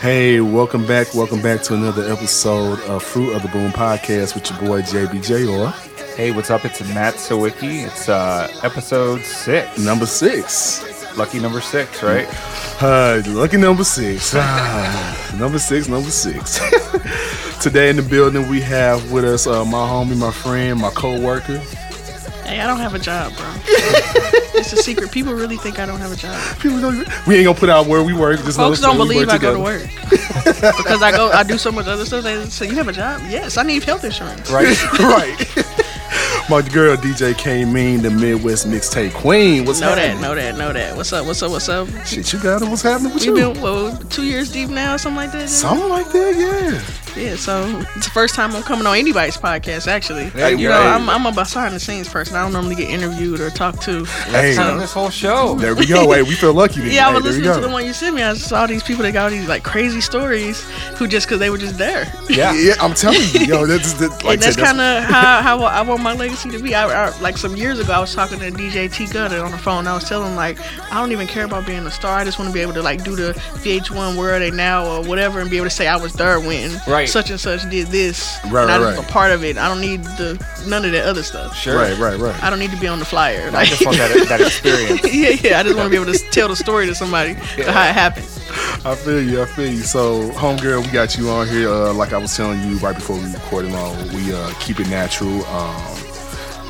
Hey, welcome back. Welcome back to another episode of Fruit of the Boom podcast with your boy JBJ or Hey, what's up? It's Matt Sawicki. It's uh, episode six. number six. Lucky number six, right? Uh, lucky number six. Ah, number six, number six. Today in the building, we have with us uh, my homie, my friend, my co-worker. Hey, I don't have a job, bro. it's a secret. People really think I don't have a job. People don't we ain't gonna put out where we work. Just Folks don't we believe I go to work because I go. I do so much other stuff. They say, "You have a job?" Yes, I need health insurance. Right. right. my girl DJ K Mean, the Midwest mixtape queen. What's up? Know that. Know that. Know that. What's up? What's up? What's up? Shit, you got it. What's happening with We've you? been what, two years deep now, or something like that. Something like that, yeah. Yeah. So it's the first time I'm coming on anybody's podcast. Actually, Hey, you right. know, I'm, I'm a behind the scenes person. I don't normally get interviewed or talked to. Hey, Kind of this whole show. there we go. Hey, we feel lucky. Then. Yeah, I was there listening to the one you sent me. I saw these people that got all these like crazy stories who just because they were just there. Yeah. Yeah, I'm telling you, yo, that's, that's like and that's kind of how, how I want my legacy to be. I, I, like some years ago, I was talking to DJ T Gunner on the phone. I was telling him like, I don't even care about being a star. I just want to be able to like do the VH1 Where Are They Now or whatever, and be able to say I was there when Right. Such and such did this. Right, and I right, was right. a part of it. I don't need the none of that other stuff. Sure. Right, right, right. I don't need to be on the flyer. I Like, just want that, that experience. yeah, yeah. I just want to be able to tell the story to somebody of how it happened. I feel you. I feel you. So, homegirl, we got you on here. Uh, like I was telling you right before we recorded on, we uh, keep it natural. Um,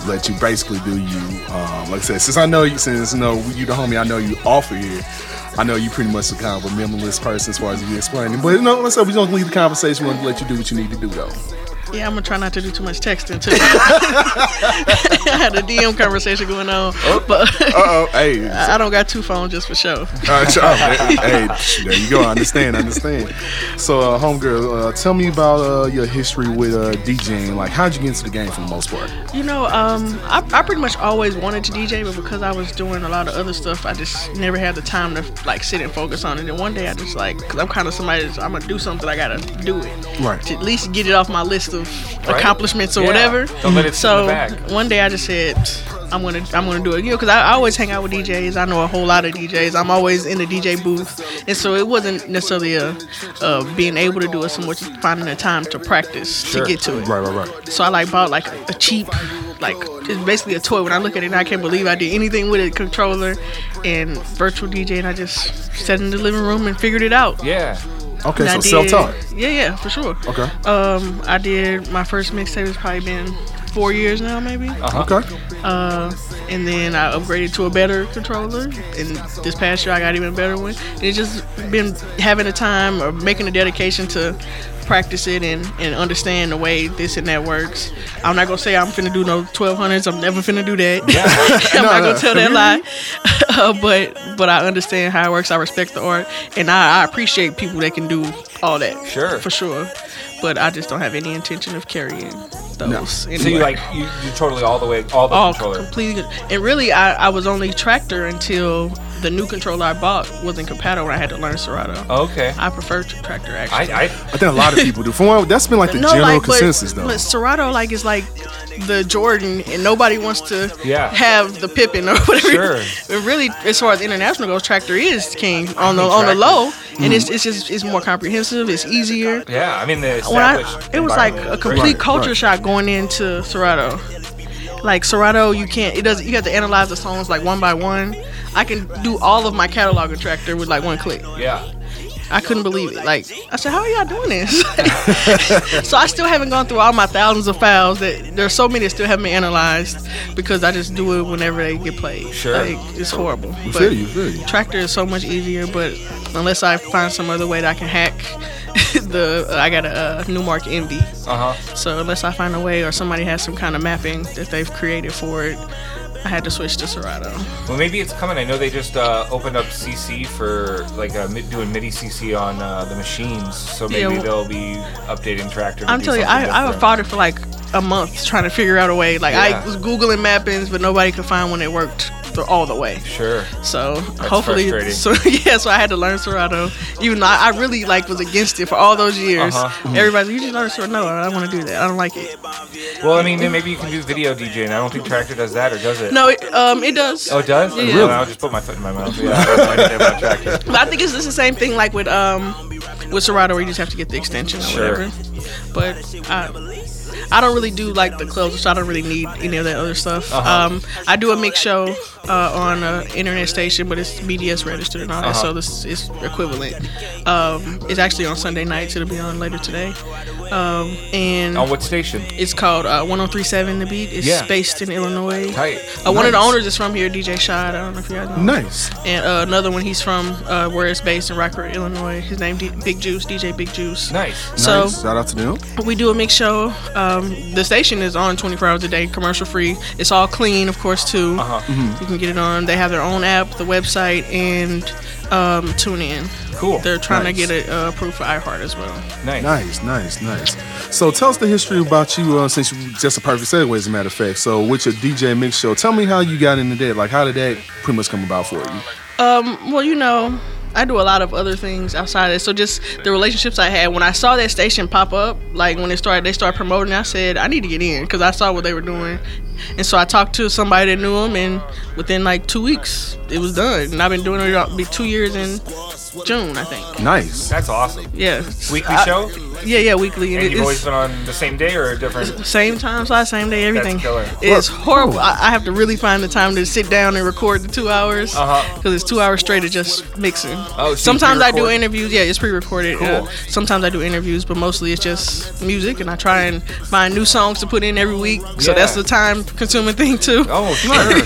let you basically do you. Um, like I said, since I know you, since you know you the homie, I know you off of here. I know you pretty much a kind of a minimalist person as far as you explaining. But no, let's say we don't leave the conversation. We want to let you do what you need to do, though. Yeah, I'm gonna try not to do too much texting too. I had a DM conversation going on, but Uh oh, hey, I don't got two phones just for show. Uh, ch- oh, hey, hey, there you go. I understand. I understand. So, uh, homegirl, uh, tell me about uh, your history with uh, DJing. Like, how'd you get into the game for the most part? You know, um, I, I pretty much always wanted to DJ, but because I was doing a lot of other stuff, I just never had the time to like sit and focus on it. And one day I just like, cause I'm kind of somebody that's I'm gonna do something, I gotta do it. Right. To at least get it off my list of Right. accomplishments or Yeah. whatever. Don't let it sit in so one day I just said. I'm gonna I'm gonna do it, you know, because I, I always hang out with DJs. I know a whole lot of DJs. I'm always in the DJ booth, and so it wasn't necessarily a, uh being able to do it so much as finding the time to practice Sure. to get to it. Right, right, right. So I like bought like a cheap, like it's basically a toy. When I look at it, I can't believe I did anything with a Controller and virtual DJ, and I just sat in the living room and figured it out. Yeah. Okay, And so did- self-taught. Yeah, yeah, for sure. Okay. Um, I did my first mixtape has probably been four years now, maybe. Uh-huh. Okay. Uh, and then I upgraded to a better controller. And this past year, I got even better one. And it's just been having a time or making a dedication to practice it and, and understand the way this and that works. I'm not gonna say I'm finna do no 1200s. I'm never finna do that. I'm No, not gonna tell that lie. uh, but but I understand how it works. I respect the art, and I, I appreciate people that can do all that. Sure. for sure. But I just don't have any intention of carrying those. So you like you, you totally all the way all the all controller. completely. And really, I, I was only Traktor until the new controller I bought wasn't compatible. and I had to learn Serato. Okay. I prefer tr- Traktor I, actually. I I think a lot of people do. For what, that's been like the no, general like, consensus, but, though. but Serato like is like the Jordan, and nobody wants to Yeah. have the Pippin or whatever. Sure. But really, as far as international goes, Traktor is king on the think on the low, Mm-hmm. and it's it's just it's more comprehensive. It's easier. yeah. I mean the when I, it was like a complete Right, culture right. shock going into Serato. Like Serato, you can't. It does. You have to analyze the songs like one by one. I can do all of my catalog of Traktor with like one click. Yeah. I couldn't believe it. Like I said, how are y'all doing this? so I still haven't gone through all my thousands of files. That there's so many that still haven't been analyzed because I just do it whenever they get played. Sure. like, it's horrible. I But feel you, feel you. Traktor is so much easier, but unless I find some other way that I can hack the, I got a uh, Numark NV. Uh huh. So unless I find a way or somebody has some kind of mapping that they've created for it, I had to switch to Serato. Well, maybe it's coming. I know they just uh, opened up CC for like uh, mid- doing MIDI CC on uh, the machines, so maybe Yeah, well- they'll be updating Traktor. I'm telling you, I, I fought it for like a month trying to figure out a way. Like Yeah. I was googling mappings, but nobody could find one that worked th- all the way. Sure. So hopefully, so yeah. So I had to learn Serato, even though I, I really like was against it for all those years. Uh-huh. Everybody's you just learn Serato. No, I don't want to do that. I don't like it. Well, I mean, then maybe you can do video DJ, and I don't think Traktor does that, or does it? No, it, um, it does. Oh, it does? Yeah. Well, I'll just put my foot in my mouth. Yeah, I don't know anything about Traktor. But I think it's just the same thing like with um with Serato, where you just have to get the extension or Sure. whatever. But I, I don't really do like the clubs, so I don't really need any of that other stuff. Uh-huh. Um, I do a mix show uh, on an internet station, but it's BDS registered and all that, Uh-huh. so this is equivalent. Um, it's actually on Sunday nights. It'll be on later today. Um, and On what station? it's called uh, 1037 The Beat. It's Yeah. based in Illinois. Tight. Uh, One of the owners is from here, DJ Shad. I don't know if you guys know. Nice. And uh, another one, he's from uh, where it's based in Rockford, Illinois. His name D- Big Juice, DJ Big Juice. Nice. So nice. Shout out to them. we do a mix show. Um, the station is on 24 hours a day, commercial free. It's all clean, of course, too. Uh-huh. Mm-hmm. You can get it on. They have their own app, the website, and um, tune in. Cool. They're trying Nice. to get it uh, approved for iHeart as well. Nice. Nice, nice, nice. So tell us the history about you, uh, since you just a perfect segue, as a matter of fact. So with your DJ mix show, tell me how you got into that. Like, how did that pretty much come about for you? Um, well, you know, I do a lot of other things outside of it. So just the relationships I had when I saw that station pop up, like when it started, they started promoting. I said I need to get in because I saw what they were doing, and so I talked to somebody that knew them, and within like two weeks, it was done. And I've been doing it all, be two years in June, I think. Nice. That's awesome. Yeah. Weekly I- show? Yeah, yeah, weekly. And it- you've always been on the same day or a different? same time slot, same day, everything. killer. It's Well, horrible. I, I have to really find the time to sit down and record the two hours because Uh-huh. it's two hours straight of just mixing. Oh, so sometimes I do interviews. Yeah, it's pre-recorded. Cool. Uh, sometimes I do interviews, but mostly it's just music, and I try and find new songs to put in every week. So that's the time-consuming thing too. Oh, sure.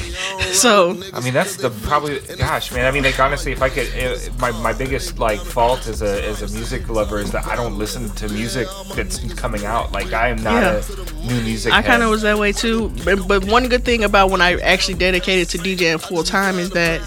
So I mean, that's the probably. Gosh, man. I mean, like honestly, if I could, uh, my my biggest like fault as a as a music lover is that I don't listen to music that's coming out. Like I am not Yeah. a new music. I kind of was that way too. But, but one good thing about when I actually dedicated to DJing full time is that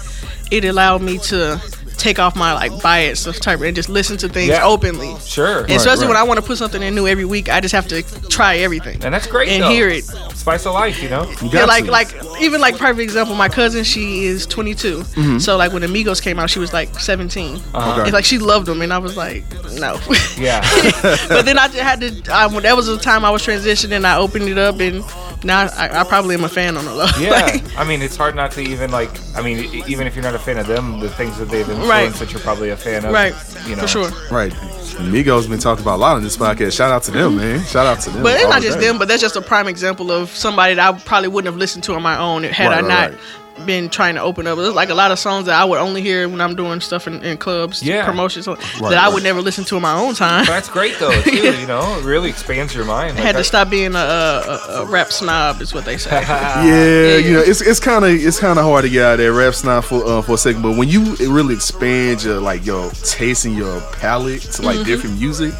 it allowed me to take off my like bias of type and just listen to things Yeah. openly. Sure. And especially when. I want to put something in new every week, I just have to try everything And that's great. and though. hear it. Spice of life, you know. You Yeah, like to. like even like perfect example. My cousin, she is 22. Mm-hmm. So like when Amigos came out, she was like 17. Uh-huh. And like she loved them, and I was like, no. Yeah. but then I just had to. I, when that was the time I was transitioning. I opened it up, and now I, I probably am a fan on the low. Yeah, Like, I mean, it's hard not to even like. I mean, e- even if you're not a fan of them, the things that they've influenced Right. that you're probably a fan of, right. You know, For sure. Right. Migos been talked about a lot on this podcast. Shout out to them, man. Shout out to them. But it's not just day. them, but that's just a prime example of somebody that I probably wouldn't have listened to on my own had Right, I right, not been trying to open up. There's like a lot of songs that I would only hear when I'm doing stuff in, in clubs, Yeah. promotions, that Right, I would never listen to in my own time. That's great though, too. You know, it really expands your mind. I Like had to that- stop being a, a, a rap snob, is what they say. Yeah, you know, it's it's kind of it's kind of hard to get out of that rap snob for uh, for a second, but when you really expand your like your taste and your palate to Mm-hmm. like different music,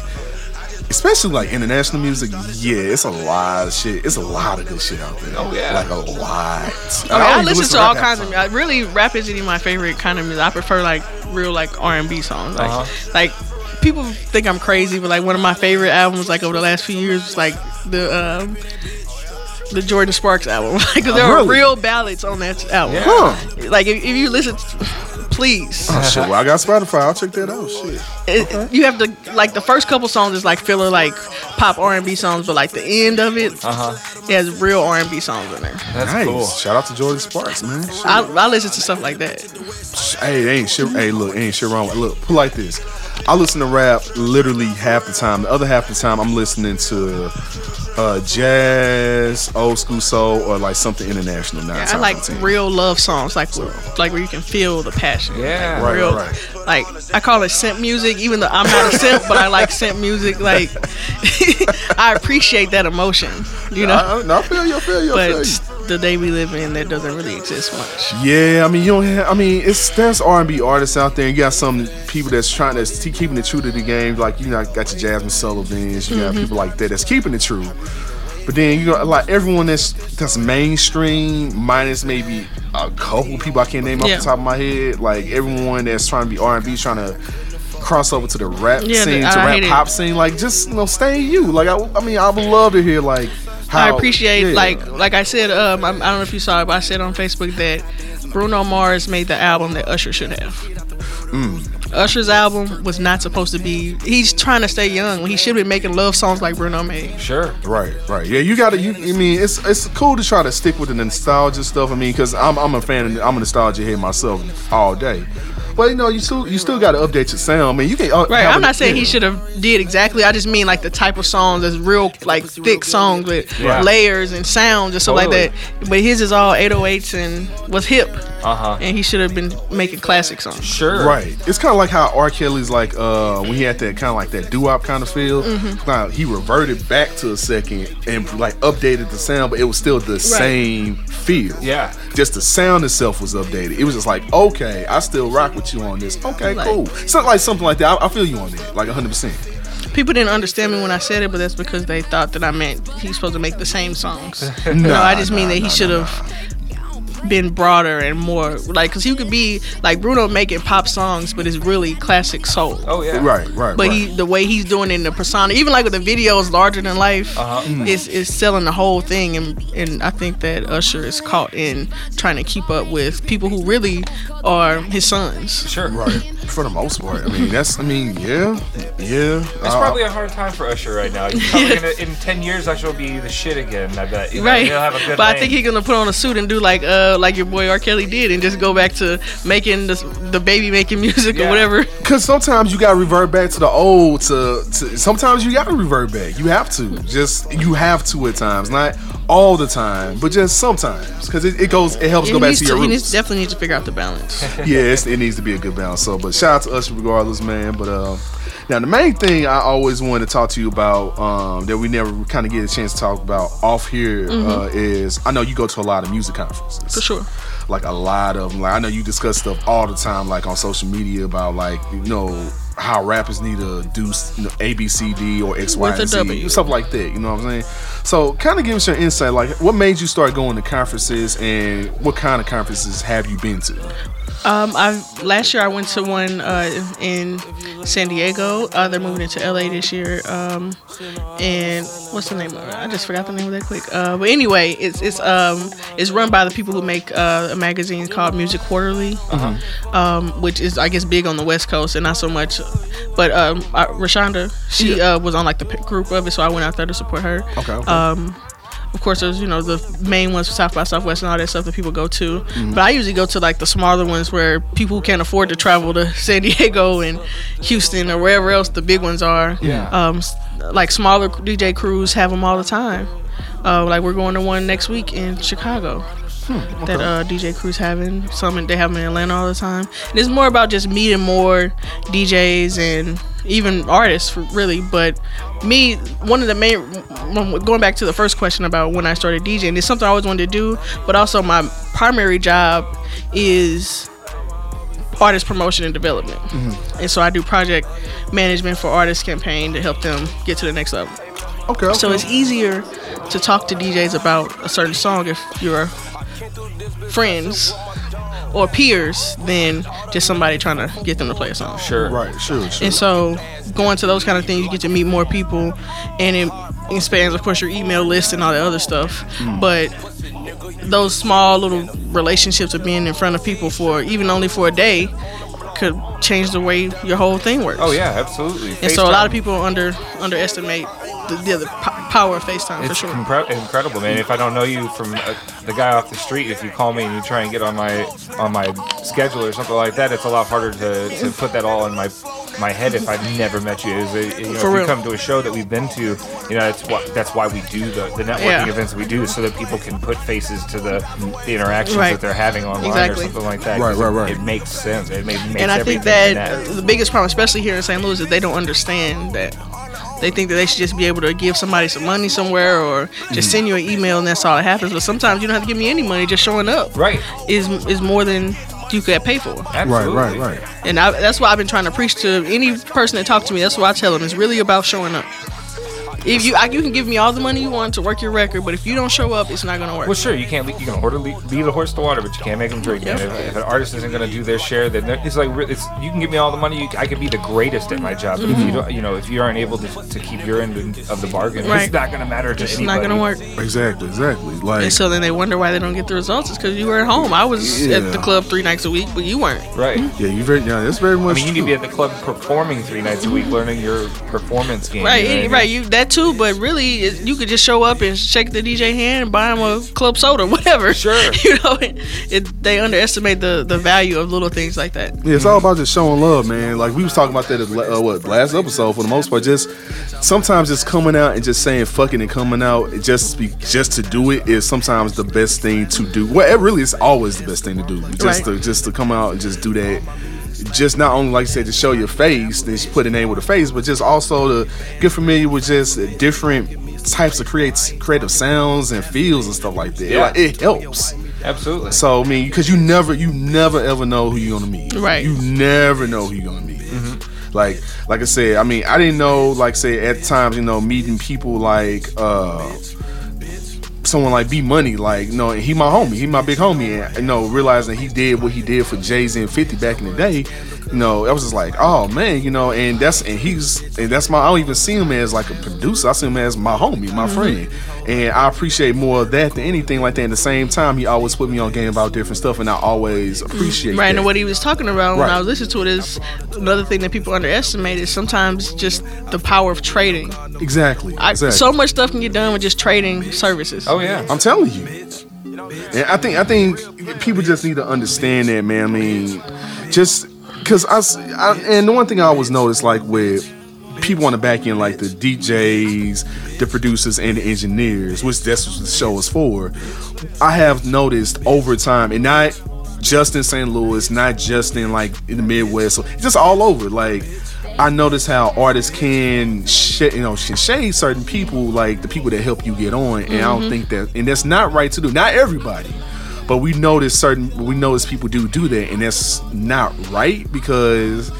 especially like international music, yeah, it's a lot of shit. It's a lot of good shit out there. Oh, yeah. like a lot. I, I, don't listen to all kinds of music. Really, rap isn't even my favorite kind of music. I prefer like real like R and B songs. Like, Uh-huh. like people think I'm crazy, but like one of my favorite albums like over the last few years was like the um, the Jordin Sparks album. Like there are Really? real ballads on that album. Yeah. Huh. Like if, if you listen, please, Oh shit! Well, I got Spotify. I'll check that out. Shit. it, you have to like the first couple songs is like filler like pop R and B songs, but like the end of it, Uh huh. it has real R and B songs in there. That's nice. cool. Shout out to Jordin Sparks, man. Shit. I, I listen to stuff like that. Hey, ain't shit. Hey, look, ain't shit wrong. with Look, put like this. I listen to rap literally half the time. The other half of the time, I'm listening to uh, jazz, old school soul, or like something international. Now, I like real love songs, like like where you can feel the passion. Yeah. like, Right, real, right, Like I call it simp music, even though I'm not a simp, but I like simp music. Like I appreciate that emotion, you know. I, I, no, I feel you. I feel you. I feel but you. The day we live in, that doesn't really exist much. Yeah, I mean, you don't have. I mean, it's there's R and B artists out there. And you got some people that's trying to keep keeping it true to the game. Like you know, got your Jazmine Sullivans. You got Mm-hmm. people like that that's keeping it true. But then you got like everyone that's that's mainstream, minus maybe a couple people I can't name off Yeah. the top of my head. Like everyone that's trying to be R and B, trying to cross over to the rap Yeah, scene, the- to I rap hate it. pop scene. Like just you know, stay you. Like I, I mean, I would love to hear like. I appreciate yeah. like like I said. Um, I, I don't know if you saw it, but I said on Facebook that Bruno Mars made the album that Usher should have. Mm. Usher's album was not supposed to be. He's trying to stay young when he should be making love songs like Bruno made. Sure. Right, right. Yeah, you gotta. You, I mean, it's it's cool to try to stick with the nostalgia stuff. I mean, because I'm I'm a fan. Of, I'm a nostalgia head myself all day. But you know, you still you still got to update your sound. I mean, you can. Uh, Right, I'm a- not saying yeah. he should have did exactly. I just mean like the type of songs that's real like thick songs with Yeah. layers and sounds and stuff Totally. like that. But his is all 808s and was hip, Uh huh. and he should have been making classic songs. Sure. Right. It's kind of like how R. Kelly's like uh when he had that kind of like that doo-wop kind of feel. Mm-hmm. Now he reverted back to a second and like updated the sound, but it was still the same feel. Yeah. Just the sound itself was updated. It was just like, okay, I still rock with you on this. Okay, Like- cool. Something like something like that. I, I feel you on that, like 100. percent People didn't understand me when I said it, but that's because they thought that I meant he's supposed to make the same songs. no, I just mean that he should have been broader and more like because he could be like Bruno making pop songs, but it's really classic soul. Oh yeah. Right, right, But right. he, the way he's doing it in the persona, even like with the videos larger than life, Uh-huh. is is selling the whole thing, and and I think that Usher is caught in trying to keep up with people who really are his sons. Sure. right. For the most part, I mean that's. I mean, yeah, yeah. It's Uh, probably a hard time for Usher right now. He's probably gonna, in ten years, Usher will be the shit again. I bet. You know, Right, He'll have a good but I think he's gonna put on a suit and do like uh like your boy R. Kelly did, and just go back to making the the baby making music Yeah. or whatever. Cause sometimes you gotta revert back to the old. To, to sometimes you gotta revert back. You have to. Just you have to at times, not all the time, but just sometimes. Cause it, it goes. It helps He go back to to, your he needs, roots. definitely needs to figure out the balance. yeah, it's, it needs to be a good balance. So, but shout out to us regardless, man. But uh, now the main thing I always wanted to talk to you about um, that we never kind of get a chance to talk about off here uh, is I know you go to a lot of music conferences Mm-hmm. For sure. like a lot of them. Like I know you discuss stuff all the time, like on social media about like you know how rappers need to do you know, A B C D or X Y a and Z, stuff like that. You know what I'm saying? So kind of give us your insight. Like, what made you start going to conferences, and what kind of conferences have you been to? Um, I last year I went to one uh, in San Diego. Uh, they're moving into LA this year. Um, and what's the name of it? I just forgot the name of that quick. Uh, but anyway, it's it's um it's run by the people who make uh, a magazine called Music Quarterly, um, which is I guess big on the West Coast and not so much. But um, uh, Rashonda, she uh, was on like the group of it, so I went out there to support her. Okay. okay. Um, of course, there's you know the main ones, South by Southwest and all that stuff that people go to. But I usually go to like the smaller ones where people who can't afford to travel to San Diego and Houston or wherever else the big ones are. Yeah. Um, like smaller DJ crews have them all the time. Uh, like we're going to one next week in Chicago. That uh, DJ crews having some, they have them in Atlanta all the time. And it's more about just meeting more DJs and even artists, really. But me, one of the main, going back to the first question about when I started DJing, it's something I always wanted to do. But also, my primary job is artist promotion and development, and so I do project management for artist campaign to help them get to the next level. okay. So it's easier to talk to DJs about a certain song if you're friends or peers than just somebody trying to get them to play a song. Sure. right. Sure. Sure. And so going to those kind of things, you get to meet more people, and it expands, of course, your email list and all that other stuff. Hmm. But those small little relationships of being in front of people for even only for a day could change the way your whole thing works. Oh yeah, absolutely. And so a lot of people under underestimate the, the, the po- power of FaceTime for It's sure. compre- incredible, man. If I don't know you from uh, the guy off the street, if you call me and you try and get on my on my schedule or something like that, it's a lot harder to, to put that all in my my head if I've never met you. Is it, you know, For if real. you come to a show that we've been to, you know, that's why that's why we do the, the networking Yeah. events we do, so that people can put faces to the the interactions Right. that they're having online Exactly. or something like that. Right, 'cause right, right. It makes sense. It makes, makes and I everything think that connect. the biggest problem, especially here in St. Louis, is they don't understand that. They think that they should just be able to give somebody some money somewhere or just mm-hmm. send you an email and that's all that happens. But sometimes you don't have to give me any money. Just showing up Right. is is more than you could pay for. right. Absolutely. Right. Right. And I, that's why I've been trying to preach to any person that talks to me. That's what I tell them. It's really about showing up. If you I, you can give me all the money you want to work your record, but if you don't show up, it's not gonna work. Well, sure, you can't lead, you can order lead, lead a horse to water, but you can't make them drink. Yep. If, if an artist isn't going to do their share, then it's like it's you can give me all the money. You, I could be the greatest at my job, but if you mm-hmm. don't, you know, if you aren't able to, to keep your end of the bargain, Right. it's not going to matter to it's anybody. not gonna work. Exactly. Exactly. Like. And so then they wonder why they don't get the results. It's because you were at home. I was Yeah. at the club three nights a week, but you weren't. Right. yeah. You very. Yeah. That's very much. I much. mean, you need to be at the club performing three nights a week, learning your performance game. Right, you know what I mean? right. You that too, but really, it- you could just show up and shake the DJ hand and buy him a club soda, whatever. Sure. you know, it, it, they underestimate the the value of little things like that. Yeah, it's all about just showing love, man. Like we was talking about that at uh, what last episode for the most part. Just sometimes just coming out and just saying fucking and coming out just be just to do it is sometimes the best thing to do. Well, it really is always the best thing to do. Just Right. to just to come out and just do that. Just not only like you said to show your face, then you put a name with a face, but just also to get familiar with just different types of creates creative sounds and feels and stuff like that. Yeah. Like, it helps. Absolutely. So I mean, because you never, you never ever know who you're gonna meet. Right. You never know who you're gonna meet. Like, like I said, I mean, I didn't know, like, say at times, you know, meeting people like, uh, someone like B Money, like, you know, he my homie, he my big homie, and you know, realizing he did what he did for Jay Z and Fifty back in the day, you know, I was just like, oh man, you know, and that's and he's and that's my I don't even see him as like a producer, I see him as my homie, my mm-hmm. friend, and I appreciate more of that than anything like that. At the same time, he always put me on game about different stuff, and I always appreciate Right, that. and what he was talking about when Right. I was listening to it is another thing that people underestimate is sometimes just the power of trading. exactly, I, exactly. So much stuff can get done with just trading services. oh yeah. I'm telling you. And I think I think people just need to understand that, man. I mean, just because I, I- and the one thing I always notice, like with people on the back end, like the DJs, the producers, and the engineers, which that's what the show is for. I have noticed over time, and not just in St. Louis, not just in like in the Midwest, so just all over. Like I notice how artists can, sh- you know, can shade certain people, like the people that help you get on, and I don't mm-hmm. think that, and that's not right to do. Not everybody, but we notice certain, we notice people do do that, and that's not right because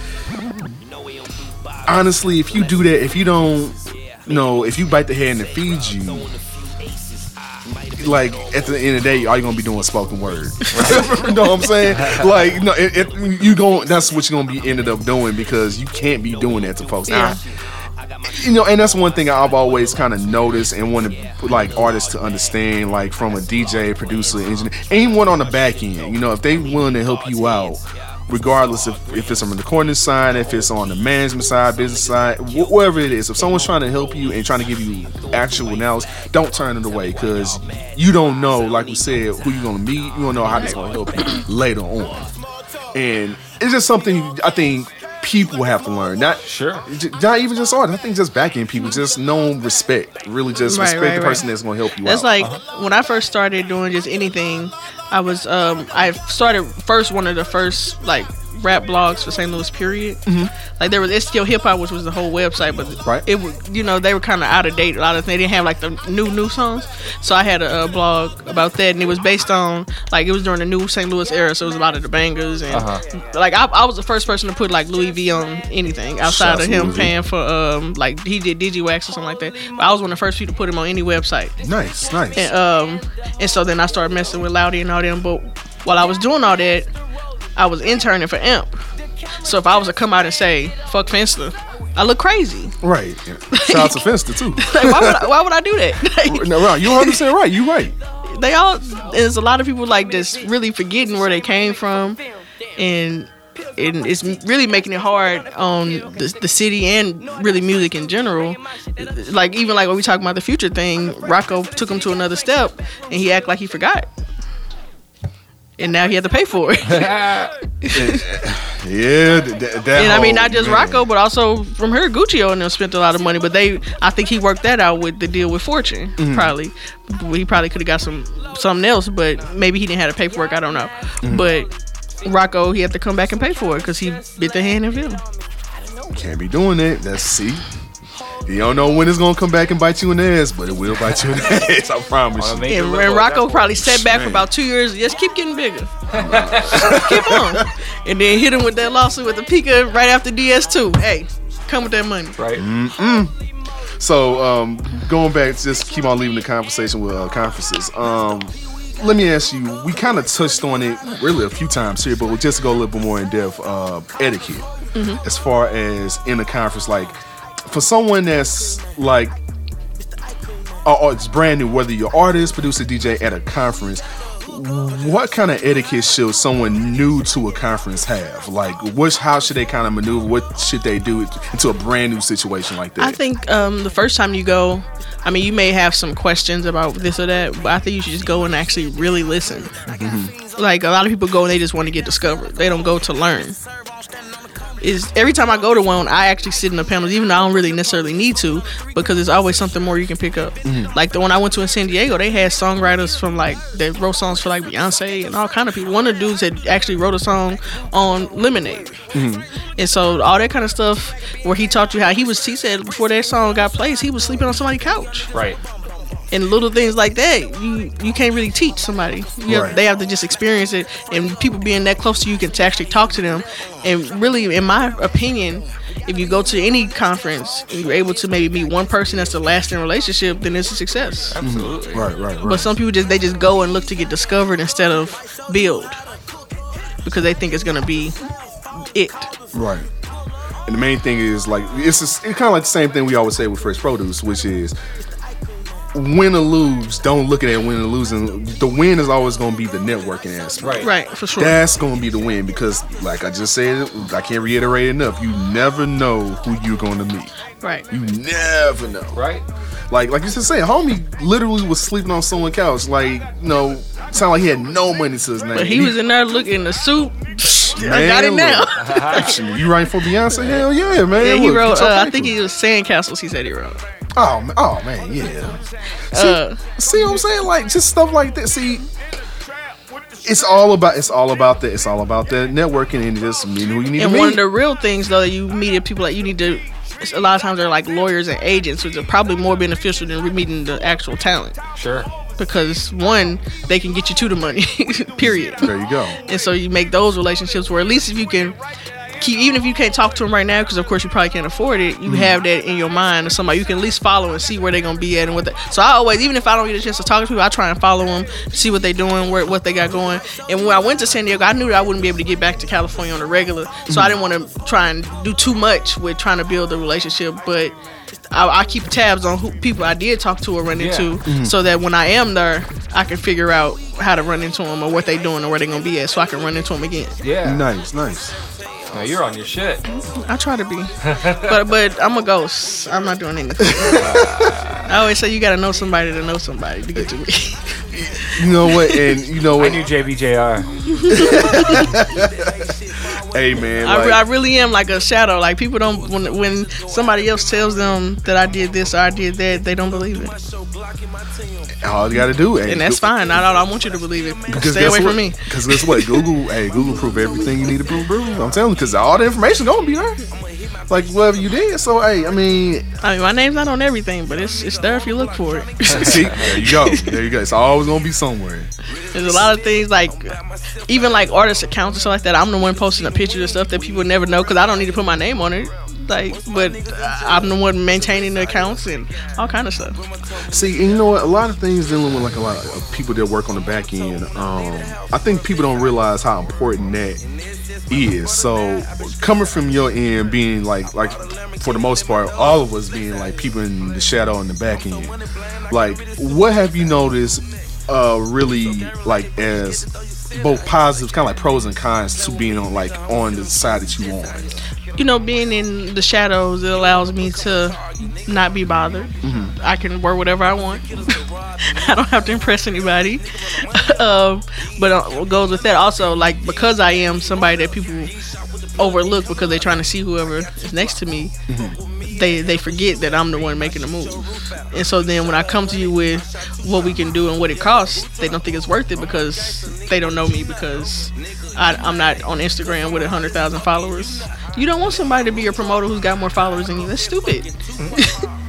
honestly, if you do that, if you don't, you know, if you bite the hand that feeds you, like at the end of the day, all you're gonna be doing spoken word. you know what I'm saying? Like, no, it, it, you going that's what you're gonna be ended up doing because you can't be doing that to folks. Yeah. You know, and that's one thing I've always kind of noticed and wanted like artists to understand, like from a DJ, producer, engineer, anyone on the back end. You know, if they willing to help you out, regardless if, if it's on the recording side, if it's on the management side, business side, wh- whatever it is, if someone's trying to help you and trying to give you actual analysis, don't turn it away because you don't know, like we said, who you're gonna meet. You don't know how this gonna help you later on. And it's just something I think people have to learn. Not Sure. not even just art. I think just back end people, just know respect. Really, just Right, respect right, the right. person that's gonna help you That's out. like when I first started doing just anything. I was um I started first one of the first like rap blogs for St. Louis. Period. Like there was STO Hip Hop, which was the whole website, but Mm-hmm. Right. it was you know they were kind of out of date. A lot of they didn't have like the new new songs. So I had a, blog about that, and it was based on like it was during the new St. Louis era, so it was a lot of the bangers and Uh-huh. like I, I was the first person to put like Louis V on anything outside Shouts of him Louis V. paying for um like he did DigiWax or something like that. But I was one of the first people to put him on any website. nice, nice. And, um, and so then I started messing with Loudy and all them. But while I was doing all that, I was interning for Imp. So if I was to come out and say "fuck Finster," I look crazy. right. Yeah. Shout out to Finster too. Like, why would I, why would I do that? no, right. You 100 percent right. You right. they all there's a lot of people like just really forgetting where they came from, and and it's really making it hard on the, the city and really music in general. Like even like when we talk about the future thing, Rocko took him to another step, and he act like he forgot. And now he had to pay for it. Yeah. th- th- that and I mean, not just man. Rocko, but also from her, Gucci and them spent a lot of money. But they, I think he worked that out with the deal with Fortune. Mm-hmm. Probably, he probably could have got some something else, but maybe he didn't have the paperwork. I don't know. Mm-hmm. But Rocko, he had to come back and pay for it because he bit the hand and feel. Can't be doing that. That's see. You don't know when it's gonna come back and bite you in the ass, but it will bite you in the ass. I promise you. major And, level and Rocko probably sat back for about two years. Just keep getting bigger. keep on. And then hit him with that lawsuit with the Pika right after DS2. Hey, come with that money. Right. Mm-hmm. So, um, going back, just keep on leaving the conversation with uh, conferences. Um, let me ask you. We kind of touched on it really a few times here, but we'll just go a little bit more in depth. Uh, etiquette, as far as in a conference, like for someone that's like, or, or it's brand new, whether you're artist, producer, DJ at a conference. what kind of etiquette should someone new to a conference have? Like, which how should they kind of maneuver? What should they do into a brand new situation like that? I think um, the first time you go, I mean, you may have some questions about this or that, but I think you should just go and actually really listen. Mm-hmm. Like a lot of people go and they just want to get discovered. They don't go to learn. Is every time I go to one, I actually sit in the panels, even though I don't really necessarily need to, because there's always something more you can pick up. Mm-hmm. Like the one I went to in San Diego, they had songwriters from like that wrote songs for like Beyonce and all kind of people. One of the dudes that actually wrote a song on Lemonade, Mm-hmm. and so all that kind of stuff where he taught you how he was. He said before that song got played, he was sleeping on somebody's couch Right. And little things like that you you can't really teach somebody you have- they have to just experience it and people being that close to you can actually talk to them and really in my opinion if you go to any conference and you're able to maybe meet one person that's a lasting relationship then it's a success Absolutely. right, right, right. but some people just they just go and look to get discovered instead of build because they think it's gonna be it Right. And the main thing is like it's just, it's kind of like the same thing we always say with fresh produce, which is win or lose. Don't look at it win or losing. The win is always going to be the networking aspect. Right. right for sure That's going to be the win because, like I just said, I can't reiterate enough. You never know who you're going to meet. right You never know. Right. Like, like you just saying, homie literally was sleeping on someone's couch. Like, you know, sound like he had no money to his name. but he was in there looking the suit I got it now. look. you writing for Beyonce? Hell yeah, man. Yeah, he Look, wrote. Uh, I think he was Sandcastles. He said he wrote. Oh, man, oh man, yeah. See, Uh, see what I'm saying? Like just stuff like that. See, it's all about it's all about that. It's all about that networking and just meeting who you need And to one of the real things though that you meet people that you need to a lot of times they're like lawyers and agents, which are probably more beneficial than meeting the actual talent. Sure. Because one, they can get you to the money, period. there you go. And so you make those relationships where at least if you can keep, even if you can't talk to them right now, because of course you probably can't afford it, you mm-hmm. have that in your mind of somebody you can at least follow and see where they're gonna be at and what. They, so I always, even if I don't get a chance to talk to people, I try and follow them, see what they're doing, where what they got going. And when I went to San Diego, I knew that I wouldn't be able to get back to California on a regular, so I mm-hmm. didn't want to try and do too much with trying to build a relationship, but. I, I keep tabs on who people I did talk to or run Yeah. into, mm-hmm. so that when I am there, I can figure out how to run into them or what they doing or where they gonna be at, so I can run into them again. Yeah. Nice, nice. Now you're on your shit. I try to be, but but I'm a ghost. I'm not doing anything. I always say you gotta know somebody to know somebody to get to me. You know what? And you know I what? knew JBJR. hey man, I, like, re- I really am like a shadow. Like people don't when when somebody else tells them that I did this or I did that, they don't believe it, all you got to do, hey, and that's fine. I don't. I want you to believe it. Because Stay away what? from me. Because guess what? Google, hey, Google prove everything you need to prove. prove. I'm telling you, because all the information gonna be there. Like whatever you did. So hey, I mean, I mean, my name's not on everything, but it's it's there if you look for it. see, there you go, there you go. It's always gonna be somewhere. There's a lot of things like even like artist accounts and stuff like that. I'm the one posting the pictures and stuff that people never know because I don't need to put my name on it. Like, but I'm the one maintaining the accounts and all kind of stuff. See, and you know what? A lot of things dealing with like a lot of people that work on the back end. Um, I think people don't realize how important that is. So coming from your end, being like like for the most part, all of us being like people in the shadow in the back end. Like, what have you noticed? Uh, really like as both positives, kind of like pros and cons to being on like on the side that you on. You know, being in the shadows, it allows me to not be bothered. I can wear whatever I want. I don't have to impress anybody. um, but uh, what goes with that also, like because I am somebody that people overlook because they're trying to see whoever is next to me. They they forget that I'm the one making the move, and so then when I come to you with what we can do and what it costs, they don't think it's worth it because they don't know me because I, I'm not on Instagram with a hundred thousand followers. You don't want somebody to be your promoter who's got more followers than you. That's stupid.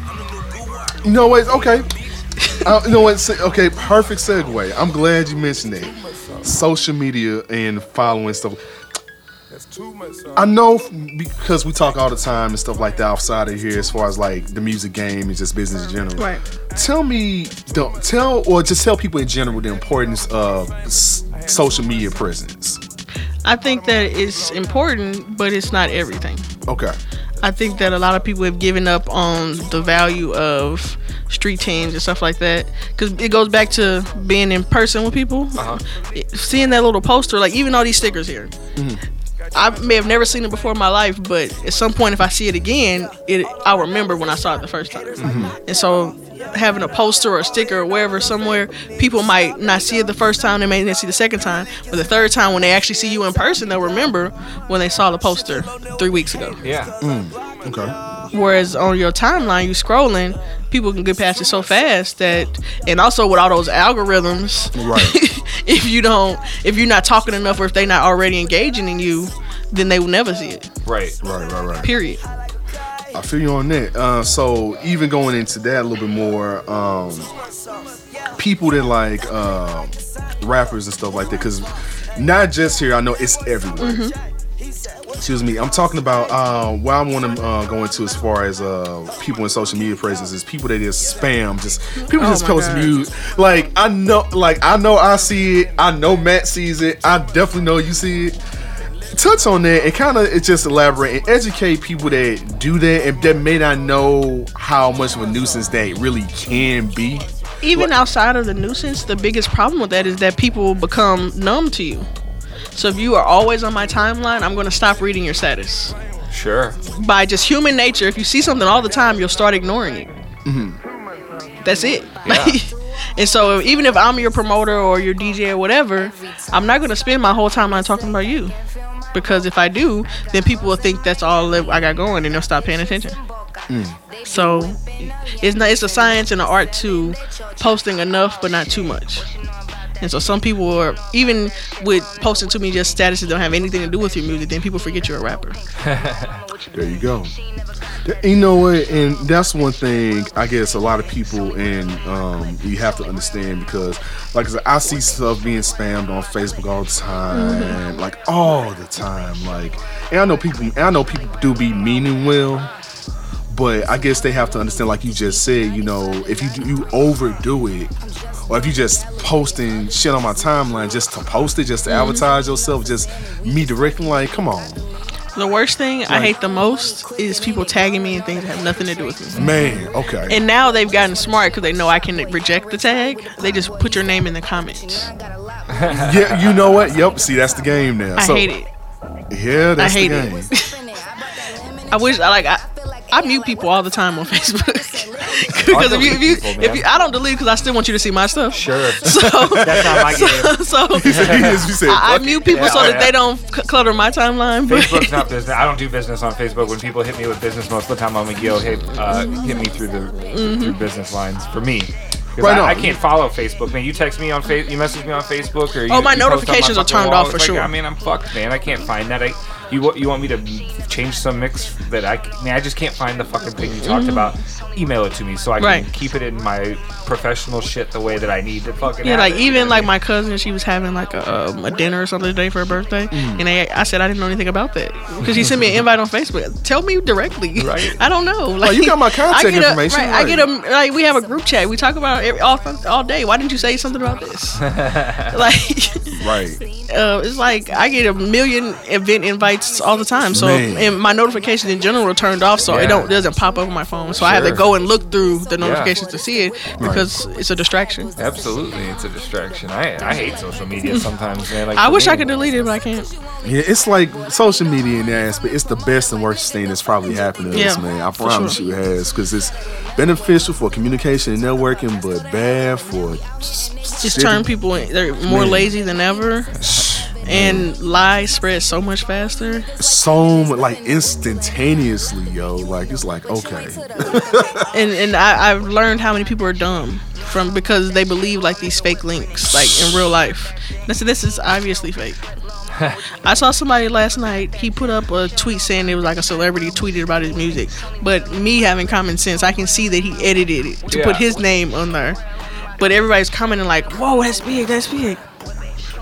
Know what? Okay. Uh, you know what? Se- Okay, perfect segue. I'm glad you mentioned that. Social media and following stuff. I know because we talk all the time and stuff like that outside of here, as far as like the music game and just business in general. Right. Tell me, don't tell or just tell people in general the importance of s- social media presence. I think that it's important, but it's not everything. Okay. I think that a lot of people have given up on the value of street teams and stuff like that. Because it goes back to being in person with people, Uh-huh. Seeing that little poster, like even all these stickers here. I may have never seen it before in my life, but at some point, if I see it again, it I'll remember when I saw it the first time. Mm-hmm. And so, having a poster or a sticker or wherever somewhere, people might not see it the first time, they may not see the second time, but the third time when they actually see you in person, they'll remember when they saw the poster three weeks ago. Yeah. Mm. Okay. Whereas on your timeline, you scrolling, people can get past it so fast that, and also with all those algorithms, Right. if you don't, if you're not talking enough, or if they're not already engaging in you, then they will never see it. Right. Right. Right. Right. Period. I feel you on that. Uh, so even going into that a little bit more, um, people that like uh, rappers and stuff like that, because not just here, I know it's everywhere. Excuse me. I'm talking about uh, what I want to uh, go into as far as uh, people in social media presence is people that just spam, just people Oh just post mute. Like I know, like I know I see it. I know Matt sees it. I definitely know you see it touch on that and kind of it just elaborate and educate people that do that and that may not know how much of a nuisance that really can be. Even outside of the nuisance, the biggest problem with that is that people become numb to you. So if you are always on my timeline, I'm going to stop reading your status. Sure. By just human nature, if you see something all the time, you'll start ignoring it. Mm-hmm. That's it. Yeah. and so even if I'm your promoter or your DJ or whatever, I'm not going to spend my whole timeline talking about you. Because if I do, then people will think that's all I got going and they'll stop paying attention. Mm. So it's not it's a science and an art to posting enough but not too much. And so some people are even with posting to me just statuses that don't have anything to do with your music, then people forget you're a rapper. There you go. You know what? And that's one thing I guess a lot of people and um, you have to understand because, like I said, I see stuff being spammed on Facebook all the time, like all the time. Like, and I know people, and I know people do be meaning well, but I guess they have to understand, like you just said, you know, if you do, you overdo it, or if you just posting shit on my timeline just to post it, just to mm-hmm. advertise yourself, just me directly, like, come on, The worst thing I hate the most is people tagging me and things that have nothing to do with me. man. Okay. And now they've gotten smart because they know I can reject the tag. They just put your name in the comments. yeah, you know what? Yep. See, that's the game now. I so, hate it. Yeah, that's hate the it. game. I wish I like I, I mute people all the time on Facebook because if you if you, People, if you I don't delete because I still want you to see my stuff. Sure. So That's not my game. so He said, he is- he said, I, I mute people Yeah, so oh, that yeah. they don't c- clutter my timeline. But Facebook's not business. I don't do business on Facebook. When people hit me with business, most of the time I'm like, "Yo, hey, uh, hit me through the Mm-hmm. through business lines for me. Right I. I can't follow Facebook, man. You text me on face, you message me on Facebook, or you, Oh, my you post on notifications are turned wall. off for like, sure. I mean, I'm fucked, man. I can't find that. I, you wa- you want me to change some mix that I c- man? I just can't find the fucking thing you talked about. Email it to me so I can. Right. keep it in my professional shit the way that I need to fucking. yeah, have like it, even what I like mean? my cousin, she was having like a, um, a dinner or something today for her birthday, Mm. and they, I said I didn't know anything about that because she sent me an invite on Facebook. Tell me directly. Right. I don't know. Like, Oh, you got my contact I get a- information, right, I get them. like we have a group chat. We talk about it all all day. Why didn't you say something about this? like. Right. uh, it's like I get a million event invites all the time. So Man. and my notifications in general are turned off, so it don't doesn't pop up on my phone. So I have to go and look through the notifications to see it because it's a distraction. Absolutely, it's a distraction. I I hate social media sometimes, man. Like I wish I could delete it, but I can't. Yeah, it's like social media in that aspect. It's the best and worst thing that's probably happened to us, man. I promise sure. you it has, because it's beneficial for communication and networking, but bad for s- Just turn people in, they're more Man. lazy than ever, and lies spread so much faster. so like instantaneously, yo. Like it's like okay, And and I, I've learned how many people are dumb from because they believe like these fake links, like in real life. Said this is obviously fake. I saw somebody last night. He put up a tweet saying it was like a celebrity tweeted about his music, but me having common sense, I can see that he edited it to put his name on there. But everybody's commenting like, "Whoa, that's big, that's big."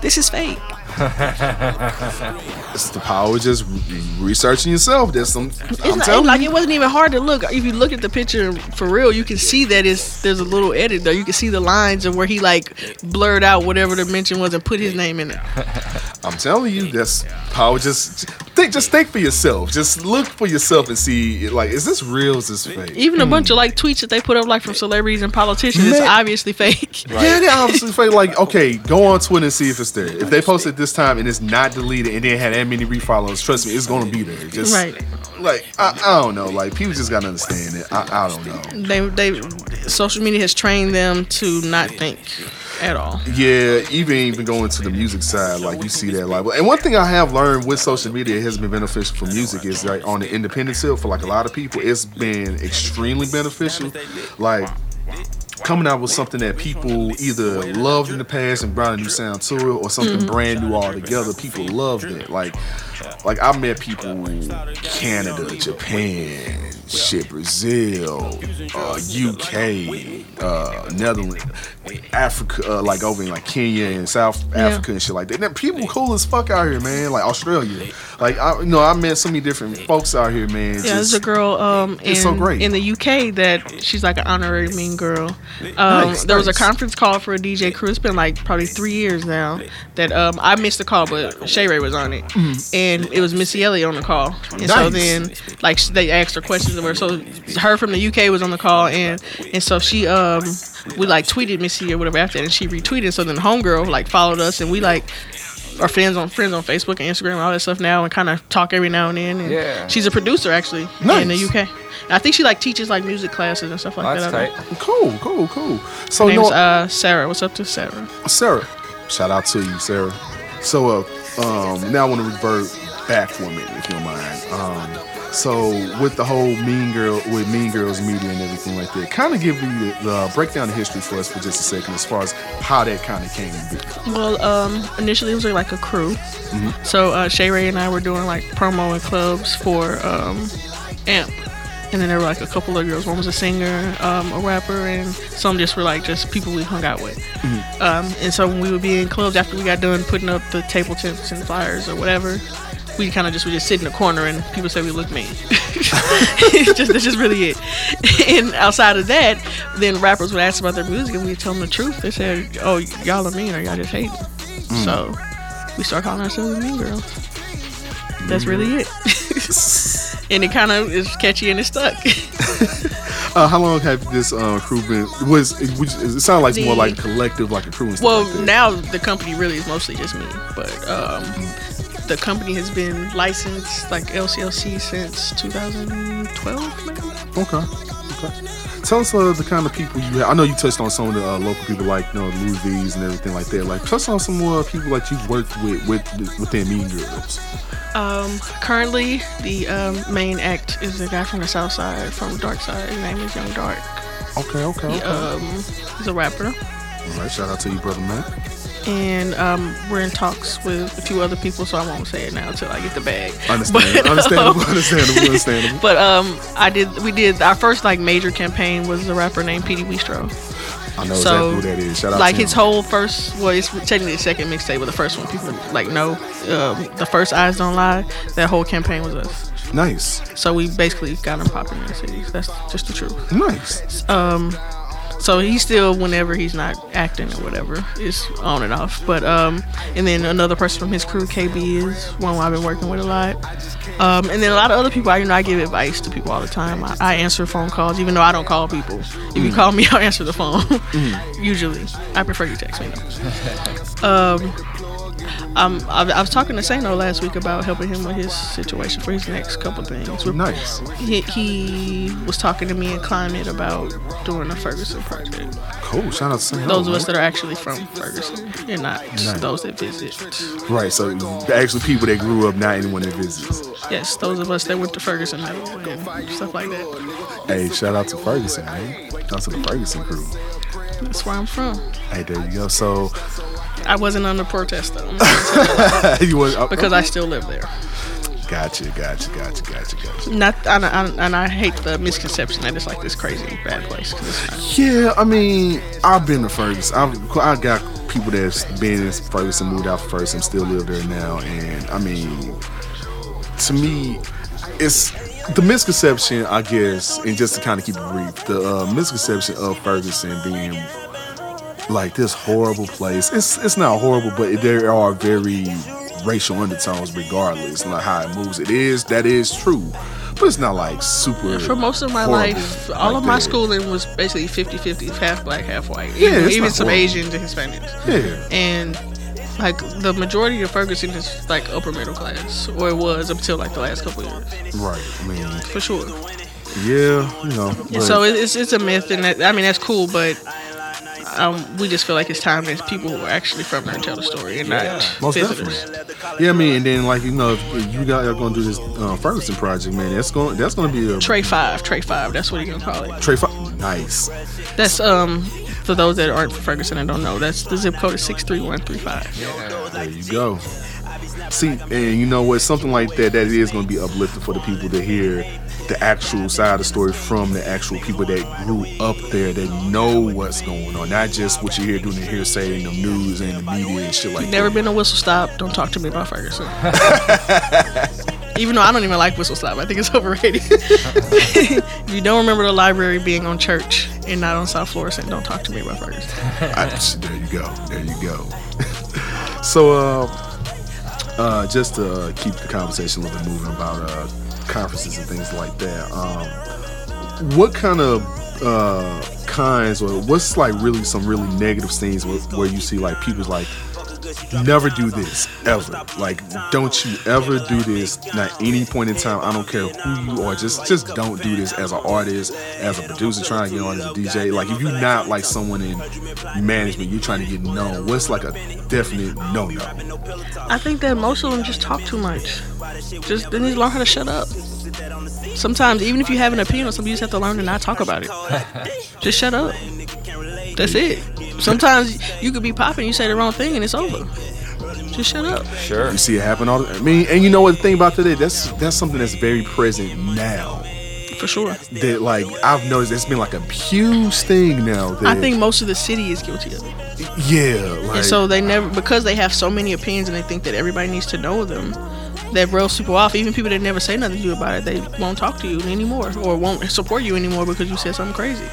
This is fake. it's the power of just researching yourself. There's some. It's I'm not, telling like you. it wasn't even hard to look. If you look at the picture for real, you can see that it's there's a little edit there. You can see the lines of where he like blurred out whatever the mention was and put his name in it. I'm telling you, that's power. Just think, just think for yourself. Just look for yourself and see, like, is this real? Is this fake? Even a bunch of mm. like tweets that they put up like from celebrities and politicians, it's obviously fake. Yeah, they obviously fake. Like, okay, go on Twitter and see if it's there. If they post it this time and it's not deleted and they had that many refollows, trust me, it's gonna be there. Just Right. like I, I don't know. Like people just gotta understand it. I, I don't know. They they social media has trained them to not think at all. Yeah, even even going to the music side, like you see that. Like, and one thing I have learned with social media has been beneficial for music is like on the independent tip for like a lot of people, it's been extremely beneficial. Like coming out with something that people either loved in the past and brought a new sound to it, or something brand new altogether. People loved it. Like, like I met people in Canada, Japan, shit, Brazil, uh, UK, uh, Netherlands, Africa, uh, like over in like Kenya and South Yeah. Africa and shit like that. Then people cool as fuck out here, man. Like Australia, like I, you know, I met so many different folks out here, man. Yeah, there's a girl um in, so great. in the UK that she's like an honorary mean girl. Um, Nice, there was a conference call for a DJ crew. It's been like probably three years now that um I missed the call, but Shay Ray was on it, and it was Missy Elliott on the call. And so Mm-hmm. Then like they asked her questions of her. So her from the UK was on the call, and and so she um we like tweeted Missy or whatever after and she retweeted. So then homegirl like followed us, and we like. Are friends on friends on Facebook and Instagram and all that stuff now, and kind of talk every now and then. And Yeah. she's a producer actually in the UK. And I think she like teaches like music classes and stuff like Oh, that. that's tight. cool, cool, cool. So Her you know, name's uh, Sarah. What's up to Sarah? Sarah. Shout out to you, Sarah. So uh, um, now I want to revert back for a minute, if you don't mind. Um, so with the whole Mean Girl, with Mean Girlz media and everything like that, kind of give me the, the break down the history for us for just a second, as far as how that kind of came to be. Well, um, initially it was like a crew. Mm-hmm. So uh, Shay Ray and I were doing like promo and clubs for um, AMP. And then there were like a couple of girls. One was a singer, um, a rapper, and some just were like just people we hung out with. Mm-hmm. Um, and so when we would be in clubs after we got done putting up the table tents and flyers or whatever, we kind of just would just sit in the corner and people say we look mean. It's just that's just really it. And outside of that, then rappers would ask about their music and we tell them the truth. They said, "Oh, y'all are mean or y'all just hate." So we start calling ourselves the Mean Girls. That's really it. and it kind of is catchy and it stuck. Uh, how long have this uh, crew been? Was it, it sounded like more like a collective, like a crew and stuff well, like now the company really is mostly just me, but um, the company has been licensed like LCLC since 2012, maybe. Okay. Okay. Tell us uh, the kind of people you have. I know you touched on some of the uh, local people like you know V's and everything like that. Like touch on some more people that you've worked with with within Mean Girlz. Um, currently, the um, main act is a guy from the South Side, from Dark Side. His name is Young Dark. Okay, okay, He, okay. um, he's a rapper. All right, shout out to you, brother man. And um, we're in talks with a few other people, so I won't say it now until I get the bag. Understand, But, understandable, um, understandable, understandable. But um, I did. We did our first like major campaign was a rapper named Petey Bistro. I know So, exactly who that is. Shout out Like his whole first, well, it's technically the second mixtape, but the first one people like know. Um, the first Eyes Don't Lie. That whole campaign was us. Nice, So we basically got him popping in the cities. That's just the truth. nice. Um, so he's still whenever he's not acting or whatever is on and off. But um, and then another person from his crew, KB, is one I've been working with a lot. Um, and then a lot of other people, I you know, I give advice to people all the time. I, I answer phone calls, even though I don't call people. If you call me, I'll answer the phone. Usually, I prefer you text me though. um, um, I, I was talking to Sano last week about helping him with his situation for his next couple things. Nice. he, he was talking to me in Climate about doing a Ferguson project. Cool. Shout out to Sam. Those of us that are actually from Ferguson and not those that visit. Right, so actually people that grew up, not anyone that visits. Yes, those of us that went to Ferguson and stuff like that. Hey, shout out to Ferguson, man. Shout out to the Ferguson crew. That's where I'm from. Hey, there you go. So I wasn't on the protest though, I'm gonna tell you, was uh, because I still live there. Gotcha, gotcha, gotcha, gotcha, gotcha. Not, and I, and I hate the misconception that it's like this crazy bad place. 'cause it's not. Yeah, I mean, I've been to Ferguson. I've I got people that's been in Ferguson, moved out for Ferguson, still live there now, and I mean, to me, it's the misconception, I guess, and just to kind of keep it brief, the uh, misconception of Ferguson being like this horrible place. It's it's not horrible, but there are very racial undertones regardless, like how it moves. It is that is true, but it's not like super. For most of my life, all like of my that. schooling was basically 50 50, half black, half white. Yeah, even, even some horrible. Asians and Hispanics. Yeah, And like the majority of Ferguson is like upper middle class, or it was up until like the last couple of years, right. I mean, for sure. yeah, you know. So it's it's a myth, and that, I mean that's cool, but um, we just feel like it's time that people who are actually from there tell the story and not Most visitors. definitely. Yeah, I mean, and then like you know, if you guys are going to do this uh, Ferguson project, man, that's going that's going to be a Trey Five, Trey Five, that's what you're gonna call it. Trey. Fi- nice. That's um for those that aren't from Ferguson and don't know, that's the zip code is six three one three five. There you go. See, and you know what? Something like that that is going to be uplifting for the people to hear the actual side of the story from the actual people that grew up there that know what's going on, not just what you hear doing the hearsay in the news and the media and shit like Never that. Never been a whistle stop. Don't talk to me about Ferguson. even though I don't even like whistle stop, I think it's overrated. if you don't remember the library being on Church and not on South Florissant, don't talk to me about Ferguson. I, there you go. There you go. so, uh, uh, just to uh, keep the conversation a little bit moving about uh, conferences and things like that. Um, what kind of uh, kinds or what's like really some really negative scenes where, where you see like people's like never do this ever like don't you ever do this not any point in time i don't care who you are just just don't do this as an artist as a producer trying to get on as a dj like if you're not like someone in management you're trying to get known what's like a definite no-no I think that most of them just talk too much. Just they need to learn how to shut up. Sometimes, even if you have an opinion on something, you just have to learn to not talk about it. just shut up. That's it. Sometimes you could be popping, you say the wrong thing, and it's over. Just shut up. Sure. you see it happen all the i mean and you know what the thing about today that's that's something that's very present now For sure. that like i've noticed it's been like a huge thing now that I think most of the city is guilty of it. yeah like And so they never, because they have so many opinions and they think that everybody needs to know them, that rubs people off. Even people that never say nothing to you about it, they won't talk to you anymore or won't support you anymore because you said something crazy.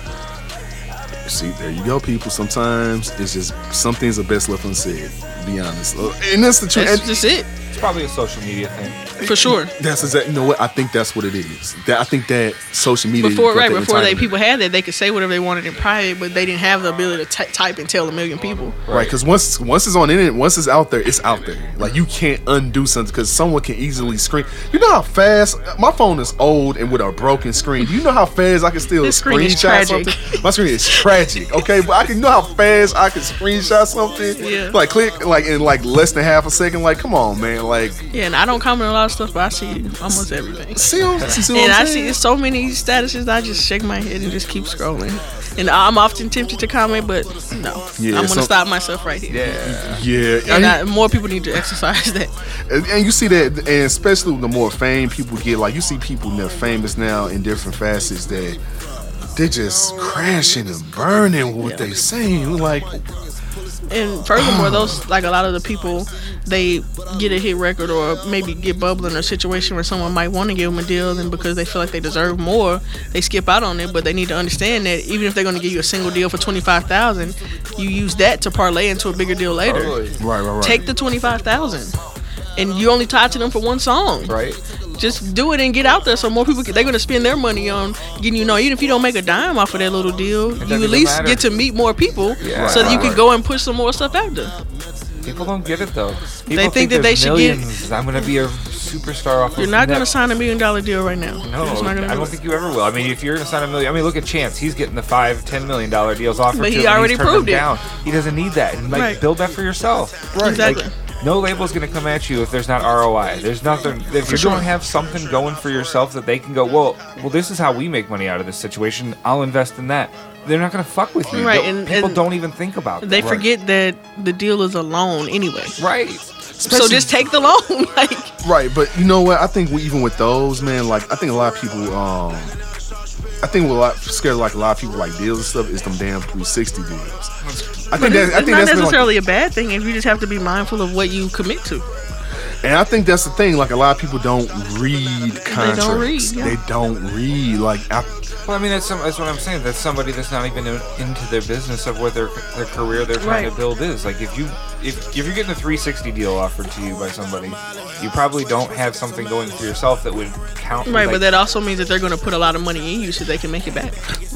See, there you go, people. Sometimes it's just some things are best left unsaid. To be honest, Uh, and that's the truth. That's just it. It's probably a social media thing. For sure. That's exactly. You know what? I think that's what it is. That I think that social media Before, right, before they people had that, they could say whatever they wanted in private, but they didn't have the ability to ty type and tell a million people. Right, because once once it's on the internet, once it's out there, it's out there. Like you can't undo something because someone can easily screen. You know how fast my phone is old and with a broken screen. Do you know how fast I can still This screen screenshot something? My screen is tragic. Okay, but I can know how fast I can screenshot something. Yeah. Like click like in like less than half a second. Like come on, man. Like Yeah, and I don't comment on a lot of stuff, but I see almost everything. see, what- see what And I'm I see so many statuses, I just shake my head and just keep scrolling. And I'm often tempted to comment, but no, Yeah, I'm gonna so- stop myself right here. Yeah. Yeah, And I I, more people need to exercise that. And, and you see that, and especially the more fame people get, like you see people that are famous now in different facets that they're just crashing and burning what they saying. Like, And furthermore, oh. those like a lot of the people, they get a hit record or maybe get bubbling in a situation where someone might want to give them a deal, and because they feel like they deserve more, they skip out on it. But they need to understand that even if they're going to give you a single deal for twenty five thousand, you use that to parlay into a bigger deal later. Right, right, right. Take the twenty five thousand, and you only tied to them for one song. Right. Just do it and get out there so more people they're going to spend their money on getting you know. Even if you don't make a dime off of that little deal, you at least matter. get to meet more people, Yeah. so that you Right, can right. go and push some more stuff out there. People don't get it though. People think that they should get-. I'm gonna be a superstar off. You're not going to sign a million dollar deal right now. No, gonna I do don't think you ever will. I mean, if you're gonna sign a million, I mean, look at Chance. He's getting the five, ten million dollar deals offered. But he already he's turned them proved it. Down. He doesn't need that, and like Right. build that for yourself. Exactly. Like, no label's gonna come at you if there's not ROI. There's nothing. If you don't have something going for yourself that they can go, well, well, this is how we make money out of this situation. I'll invest in that. They're not gonna fuck with you. Right, and- people and don't even think about. They that. forget that the deal is a loan anyway. Right. So just take the loan. like, Right, but you know what? I think we, even with those, man, like I think a lot of people, um, I think what a lot scared like a lot of people like deals and stuff is them damn 360 deals. I think but that it's, I think not that's necessarily a bad thing if you just have to be mindful of what you commit to. And I think that's the thing. Like a lot of people don't read contracts. They don't read, yeah. They don't read. Like I, Well, I mean, that's some, that's what I'm saying. That's somebody that's not even into their business of what their their career they're trying Right. to build is. Like, if you if, if you're getting a 360 deal offered to you by somebody, you probably don't have something going for yourself that would count. Right, like, but that also means that they're going to put a lot of money in you so they can make it back.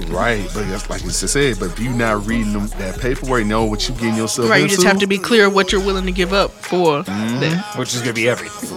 right, but that's like it's just said. But if you're not reading them, that paperwork, know what you're getting yourself Right, you just have to be clear what you're willing to give up for Mm-hmm. that. which is gonna be everything.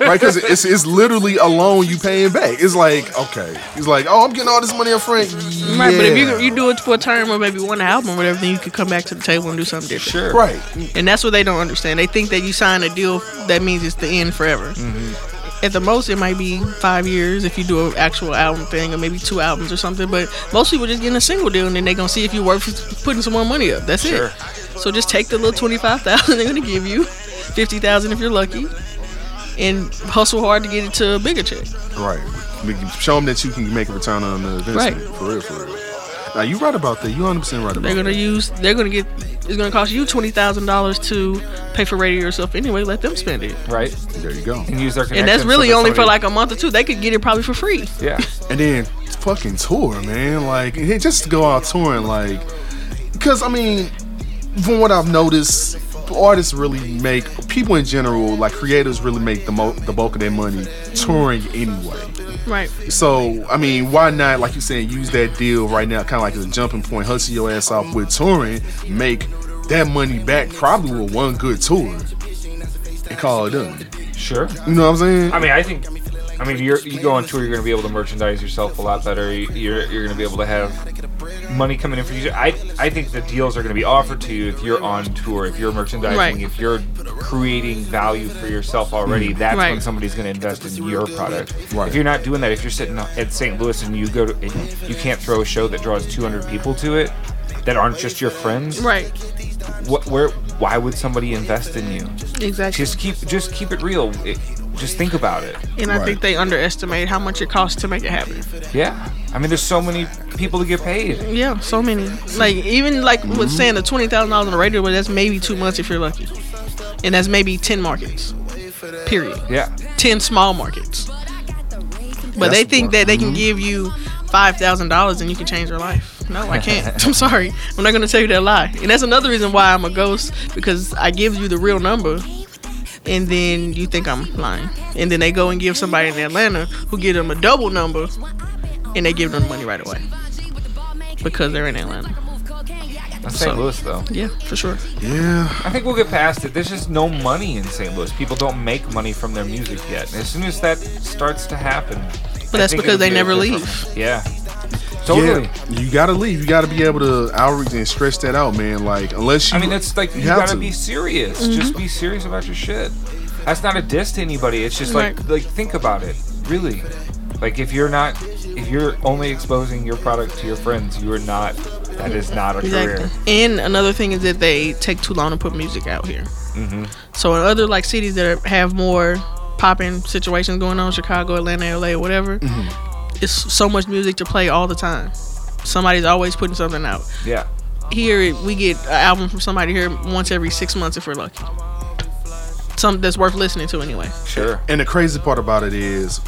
right? Because it's, it's literally a loan you paying back. It's like okay, he's like, oh, I'm getting all this money up front. Yeah. Right, but if you you do it for a term or maybe one album or whatever, then you could come back to the table and do something different. Sure. right, And that's what they don't understand. They think that you sign a deal that means it's the end forever. Mm-hmm. At the most, it might be five years if you do an actual album thing, or maybe two albums or something. But most people just getting a single deal, and then they're gonna see if you're worth putting some more money up. That's Sure. it. So just take the little twenty five thousand they're gonna give you, fifty thousand if you're lucky, and hustle hard to get it to a bigger check. right. Show them that you can make a return on the investment. Right. For real, for real. Now you right about that. You 100 percent right about that. They're gonna that. use. They're gonna get. It's gonna cost you twenty thousand dollars to pay for radio yourself anyway. Let them spend it. Right. There you go. And use their And that's really that only for like a month or two. They could get it probably for free. Yeah. and then fucking tour, man. Like just go out touring, like because I mean, from what I've noticed, artists really make people in general, like creators, really make the mo- the bulk of their money touring anyway. Right. So I mean, why not, like you said, use that deal right now, kind of like as a jumping point, hustle your ass off with touring, make that money back probably with one good tour, and call it done. Sure. You know what I'm saying? I mean, I think. I mean, you're, you go on tour, you're going to be able to merchandise yourself a lot better. You- You're, you're going to be able to have money coming in for you. I, I think the deals are going to be offered to you if you're on tour, if you're merchandising, Right. if you're creating value for yourself already. Mm-hmm. That's when somebody's going to invest in your product. Right. If you're not doing that, if you're sitting at St. Louis and you go to, and you can't throw a show that draws 200 people to it that aren't just your friends, Right. what, where, why would somebody invest in you? Exactly. Just keep, just keep it real. It, just think about it. and I Right. think they underestimate how much it costs to make it happen. Yeah. I mean, there's so many people to get paid. Yeah, so many. Like even like with mm-hmm. saying the twenty thousand dollars on the radio, but that's maybe two months if you're lucky, and that's maybe ten markets. Period. Yeah. Ten small markets. But That's they think that they can mm-hmm. give you five thousand dollars and you can change their life. No, I can't. I'm sorry. I'm not gonna tell you that lie. And that's another reason why I'm a ghost because I give you the real number, and then you think I'm lying. And then they go and give somebody in Atlanta who give them a double number, and they give them the money right away because they're in Atlanta. That's So- St. Louis, though. Yeah, for sure. yeah. I think we'll get past it. There's just no money in St. Louis. People don't make money from their music yet. And as soon as that starts to happen, But that's because they never leave. Yeah. Totally. Yeah, you gotta leave. You gotta be able to outreach and stretch that out, man. Like unless you, I mean, it's like you, have gotta to. be serious. Mm-hmm. Just be serious about your shit. That's not a diss to anybody. It's just like Right. like think about it. Really. Like if you're not if you're only exposing your product to your friends, you are not that is not a Exactly. career. And another thing is that they take too long to put music out here. Mm-hmm. So in other like cities that are, have more popping situations going on, Chicago, Atlanta, LA, whatever, Mm-hmm. It's so much music to play all the time. Somebody's always putting something out. Yeah. Here we get an album from somebody here once every six months if we're lucky. Something that's worth listening to anyway. Sure. And the crazy part about it is,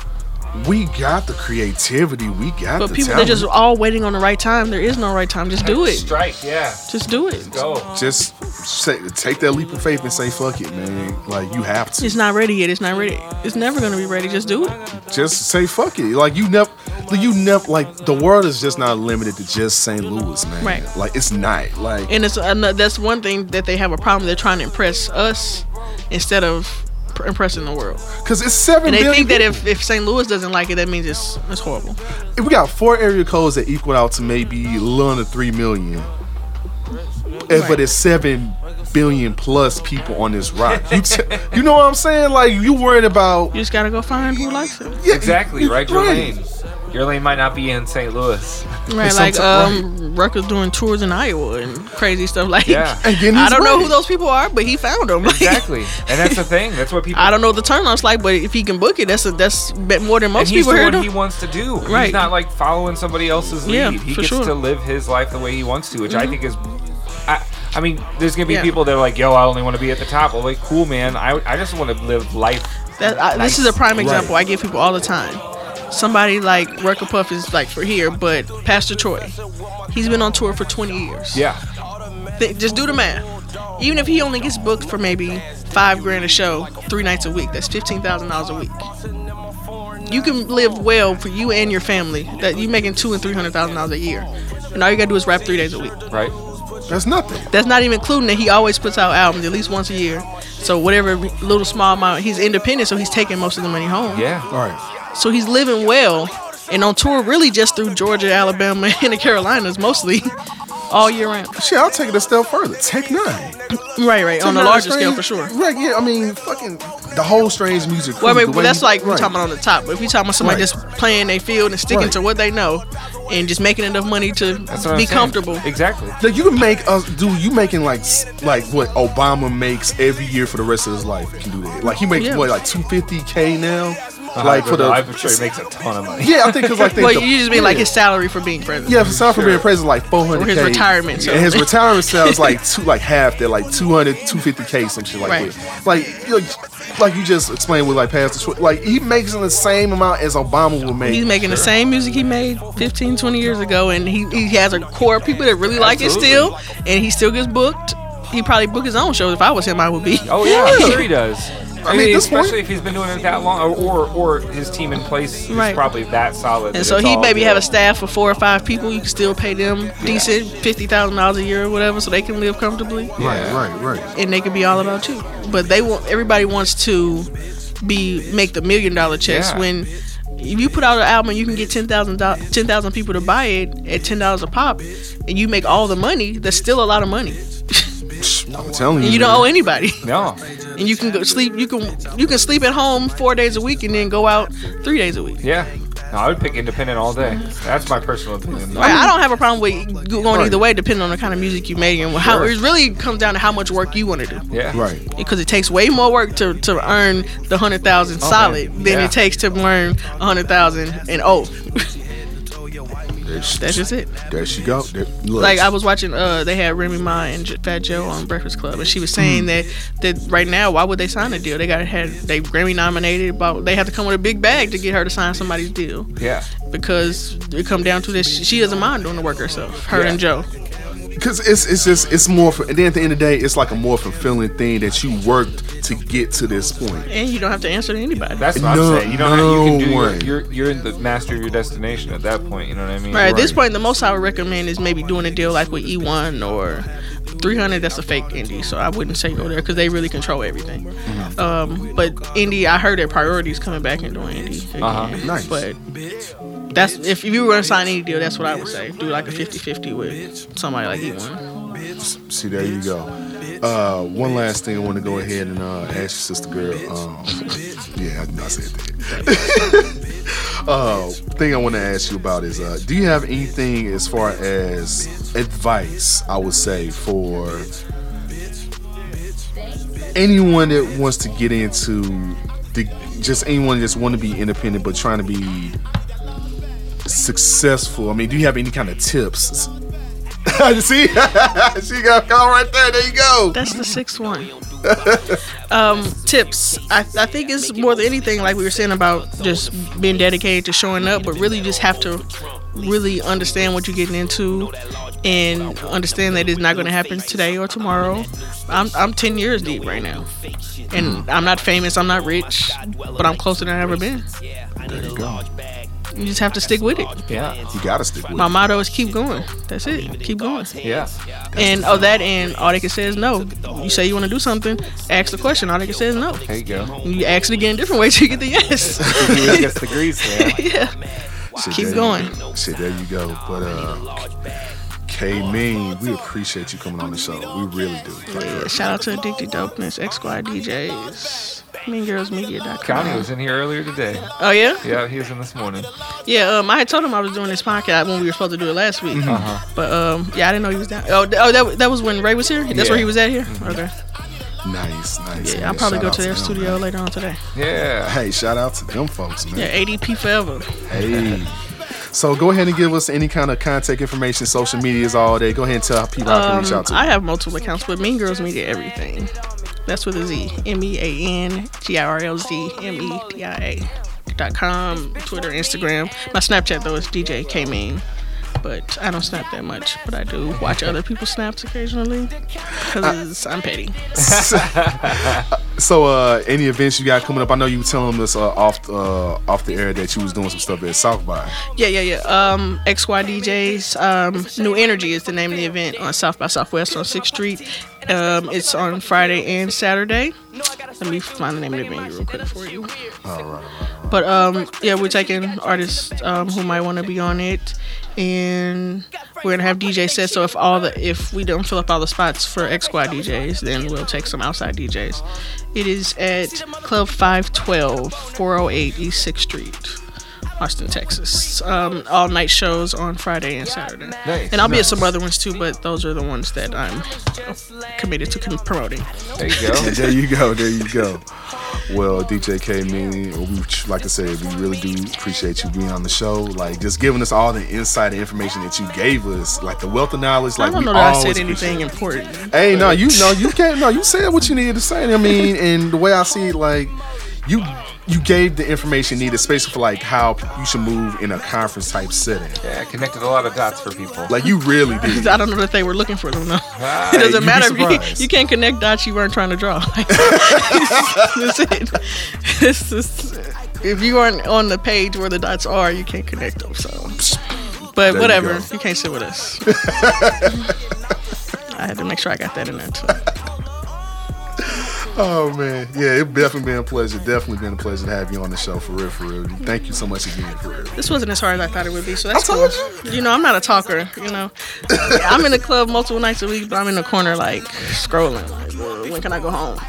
we got the creativity. We got But the people talent. they're just all waiting on the right time. There is no right time. Just do it. Strike, yeah. Just do it. Go. just say, take that leap of faith and say fuck it, man. Like you have to. It's not ready yet. It's not ready. It's never gonna be ready. Just do it. just say fuck it. Like you never, you never like the world is just not limited to just St. Louis, man. Right. Like it's not. Like And it's ano- that's one thing that they have a problem. They're trying to impress us instead of pr- impressing the world. because it's seven And they billion think that if, if St. Louis doesn't like it, that means it's it's horrible. If we got four area codes that equal out to maybe a little under three million. And- But Right. it's seven billion plus people on this rock. You, t- you know what I'm saying? Like you worried about You just gotta go find who likes it. yeah, Exactly, right? Your lane. Your lane might not be in St. Louis. Right, like sometimes- um, Rucker's doing tours in Iowa and crazy stuff. Like, Yeah. I don't know who those people are, but he found them. Exactly. And that's the thing. That's what people I don't know what the turnout's like, but if he can book it, that's a, that's bet more than and most he's people doing here what he wants to do. Right. He's not like following somebody else's lead. Yeah, he for gets sure. Mm-hmm. to live his life the way he wants to, which I think is I, I mean, there's gonna be Yeah. people that are like, "Yo, I only want to be at the top." Well, like, cool, man. I, I just want to live life. That, I, Nice. This is a prime example I give people all the time. Somebody like Rucker Puff is like for here, but Pastor Troy, he's been on tour for 20 years. Yeah, Th- just do the math. Even if he only gets booked for maybe five grand a show, three nights a week, that's fifteen thousand dollars a week. You can live well for you and your family. That you making two and three hundred thousand dollars a year, and all you gotta do is rap three days a week. right. That's nothing. That's not even including that he always puts out albums at least once a year. So whatever little small amount, he's independent, so he's taking most of the money home. Yeah. All right. So he's living well and on tour really just through Georgia, Alabama, and the Carolinas mostly all year round. Shit, I'll take it a step further. Tech N9ne. Right, right. On a Tech N9ne larger scale for sure. Right, yeah. I mean, fucking the whole strange music. Well, I crew, mean, the but that's he- like we're right. talking about on the top. But if you're talking about somebody Right. just playing their field and sticking Right. to what they know and just making enough money to That's what I'm be saying. comfortable. Exactly. Like, you can make us do. You making like like what Obama makes every year for the rest of his life. You can do that. Like he makes Yeah. what like two fifty k now. Like for the I'm sure he makes a ton of money. yeah, I think because like they, Well, the- you just mean like his salary for being president. Yeah, for South Sure. being president, like 400 Or his retirement And his salary. retirement sounds like two, like half that, like 200, 250k, some shit like Right. that. Like, you know, like you just explained with like Pastor Troy, like he makes the same amount as Obama would make. He's making the same music he made 15, 20 years ago, and he, he has a core of people that really like it still, and he still gets booked. He probably book his own shows. If I was him, I would be. Oh yeah, I'm sure he does. I, mean, mean, at point- especially if he's been doing it that long, or or, or his team in place is probably that solid. that And so he maybe good. have a staff of four or five people. You can still pay them decent, fifty thousand dollars a year or whatever, so they can live comfortably, right, Yeah. right, right. and they can be all about you. But they want everybody wants to be make the million dollar checks Yeah. when. If you put out an album, and you can get 10,000 10,000 people to buy it at ten dollars a pop, and you make all the money. That's still a lot of money. I'm telling you, you don't man. owe anybody. No, and you can go sleep. You can you can sleep at home four days a week and then go out three days a week. yeah. No, I would pick independent all day. That's my personal opinion. Right, I don't have a problem with going Right. either way, depending on the kind of music you make and how Sure. it really comes down to how much work you want to do. Yeah. Right. Because it takes way more work to, to earn the hundred thousand solid than Yeah. it takes to earn a hundred thousand and oh, She, that's just it. there she go. There, look. Like I was watching, uh, they had Remy Ma and J- Fat Joe on Breakfast Club, and she was saying that that right now, why would they sign a deal? They got had they Grammy nominated, but they have to come with a big bag to get her to sign somebody's deal Yeah. because it come down to this. She doesn't mind doing the work herself. Her Yeah. and Joe. Because it's it's just it's more. For, and then at the end of the day, it's like a more fulfilling thing that you worked to get to this point. And you don't have to answer to anybody. That's what No- I'm saying. You don't have, you can do no your, you're you're in the master of your destination at that point. You know what I mean? right, at this point, the most I would recommend is maybe doing a deal like with E1 or 300. That's a fake indie, so I wouldn't say go there because they really control everything. Mm-hmm. Um, but indie, I heard their priorities coming back and doing indie. Again. Uh-huh. Nice. But that's if you were gonna sign any deal, that's what I would say. Do like a 50-50 with somebody like E1. See, there you go. Uh, one last thing I want to go ahead and uh, ask your sister girl. Um, yeah, I, I said that. uh, thing I want to ask you about is, uh, do you have anything as far as advice? I would say for anyone that wants to get into the, just anyone that just want to be independent but trying to be successful. I mean, do you have any kind of tips? See, she got call right there. There you go. That's the sixth one. um, tips. I, I think it's more than anything like we were saying about just being dedicated to showing up, but really just have to really understand what you're getting into and understand that it's not going to happen today or tomorrow. I'm, I'm 10 years deep right now. And I'm not famous, I'm not rich, but I'm closer than I've ever been. There you go. You just have to stick with it. Yeah. You gotta stick with My it. motto is keep going. That's it. Keep going. Yeah. And oh, that and all they can say is no. You say you want to do something, ask the question. All they can say is no. There you go. You ask it again different ways to get the yes. He really gets the grease there. yeah. Shit, keep going. You, shit, there you go. But uh, K Mean, we appreciate you coming on the show. We really do. yeah. Shout out to Addicted Dopeness, X Squad DJs, MeanGirlzMedia.com. Connie was in here earlier today. Oh yeah, Yeah, he was in this morning. yeah. Um, I had told him I was doing this podcast when we were supposed to do it last week. Uh-huh. But um, yeah, I didn't know he was down. Oh, th- oh, that, that was when Ray was here. That's Yeah. where he was at here. Okay. Nice, nice. Yeah, man. I'll probably Shout go to their them, studio man. later on today. Yeah. Hey, shout out to them folks, man. Yeah, ADP forever. Hey. So go ahead and give us any kind of contact information, social medias, all day. Go ahead and tell people how to reach out to. Um, I have multiple accounts, but Mean Girlz Media everything. That's with a Z. M E A N G I R L Z M E D I A. Dot com, Twitter, Instagram. My Snapchat though is DJ K Mean. But I don't snap that much. But I do watch other people's snaps occasionally because uh, I'm petty. So, uh, any events you got coming up? I know you were telling us uh, off uh, off the air that you was doing some stuff at South by. Yeah, yeah, yeah. Um, XY DJs. Um, New Energy is the name of the event on South by Southwest on Sixth Street. Um, it's on Friday and Saturday. Let me find the name of the venue real quick for you. All right. But um, yeah, we're taking artists um, who might want to be on it, and we're gonna have DJ sets. So if all the if we don't fill up all the spots for X Squad DJs, then we'll take some outside DJs. It is at Club 512, 408 East Sixth Street. Austin, Texas. Um, all night shows on Friday and Saturday. Nice, and I'll be at some other ones too, but those are the ones that I'm committed to promoting. There you go. And there you go. There you go. Well, DJ K, Meany, we like I said, we really do appreciate you being on the show. Like just giving us all the insight and information that you gave us, like the wealth of knowledge. Like I don't we know that I said anything important. Hey, no, you know you can't. No, you said what you needed to say. I mean, and the way I see it, like you you gave the information needed, especially for like how you should move in a conference type setting. Yeah, connected a lot of dots for people. Like you really did. I don't know that they were looking for them though. Ah, it doesn't matter if you, you can't connect dots you weren't trying to draw. That's it. It's just, if you aren't on the page where the dots are, you can't connect them. So, but you whatever, go. you, can't sit with us. I had to make sure I got that in there too. Oh man, yeah, it definitely been a pleasure. Definitely been a pleasure to have you on the show for real, for real. Thank you so much again, for real. This wasn't as hard as I thought it would be, so that's I cool. told You know, I'm not a talker. You know, I'm in the club multiple nights a week, but I'm in the corner like scrolling. Like, when can I go home?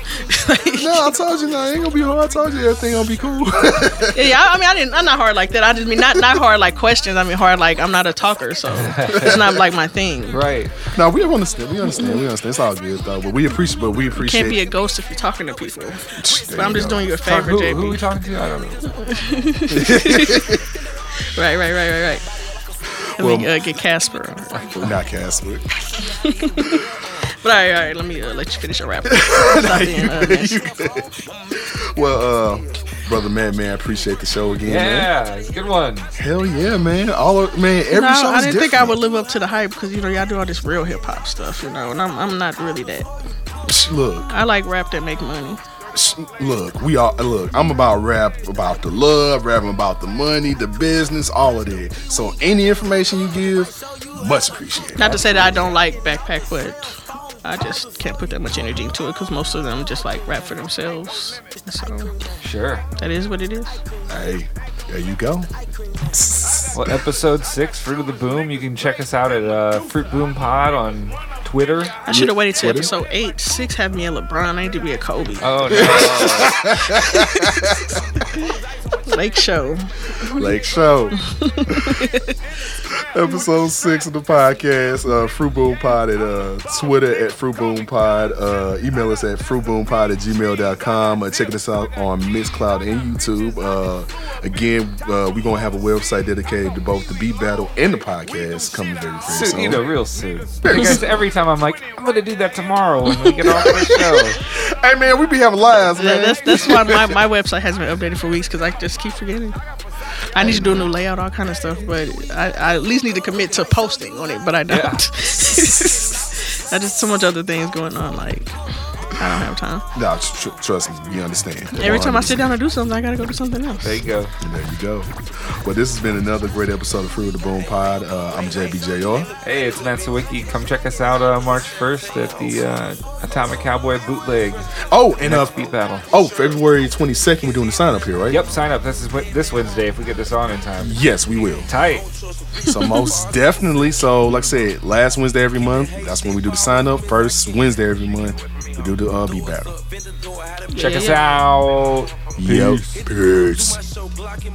No, I told you, no, it ain't gonna be hard. I told you everything gonna be cool. Yeah, yeah, I I mean, I didn't. I'm not hard like that. I just mean not not hard like questions. I mean hard like I'm not a talker, so it's not like my thing. Right. no, we understand. We understand. We understand. It's all good though. But we appreciate. But we appreciate. Can't be a ghost if you're talking to people. But I'm just go. doing you a Talk- favor, who, JB. who are we talking to? I don't know. Right, right, right, right, right. Let me Well- uh, get Casper. Not Casper. But all right, all right. Let me uh, let you finish your rap. Stop being uh. Well, uh, brother, man, man, I appreciate the show again, man. Yeah, it's a good one. Hell yeah, man. All of, man, every No, show I is didn't think I would live up to the hype because you know y'all do all this real hip hop stuff, you know, and I'm I'm not really that. Look, I like rap that make money. look, we all look. I'm about rap about the love, rapping about the money, the business, all of that. So any information you give, much appreciated. Not to say that I don't like backpack, but I just can't put that much energy into it because most of them just like rap for themselves. So Sure. that is what it is. Hey, there you go. Well, episode six, Fruit of the Boom. You can check us out at uh, Fruit Boom Pod on Twitter. I should have waited till Twitter? episode eight. Six had me a LeBron. I need to be a Kobe. Oh no! Lake Show. Lake Show. Episode six of the podcast, uh, Fruit Boom Pod at uh, Twitter at Fruit Boom Pod. Uh, email us at fruitboompod at gmail.com. Uh, check us out on Mixcloud and YouTube. Uh, again, uh, we're going to have a website dedicated to both the beat battle and the podcast coming very, very soon, soon. you know, real soon. Because every time I'm like, I'm gonna do that tomorrow when we get off the show. Hey, man, we be having lives, Yeah, man. that's that's why my, my website hasn't been updated for weeks because I just keep forgetting. I need to do a new layout, all kind of stuff, but I, I at least need to commit to posting on it, but I don't. Yeah. I just so much other things going on, like I don't have time. no, tr- tr- trust me, you understand. Every time I sit down to do something, I gotta go do something else. There you go. And there you go. Well, this has been another great episode of Fruit of the Boom Pod. Uh, I'm JBJR. Hey, it's Matt Sawicki. Come check us out uh, March 1st at the uh, Atomic Cowboy Bootleg Oh, and uh, next beat battle. oh, February 22nd, we're doing the sign up here, right? Yep, sign up. This is this Wednesday if we get this on in time. Yes, we will. Tight. So most definitely. So like I said, last Wednesday every month. That's when we do the sign up. First Wednesday every month, we do the uh, beat battle. Check Yeah, us yeah. out. Yo, peace. show blocking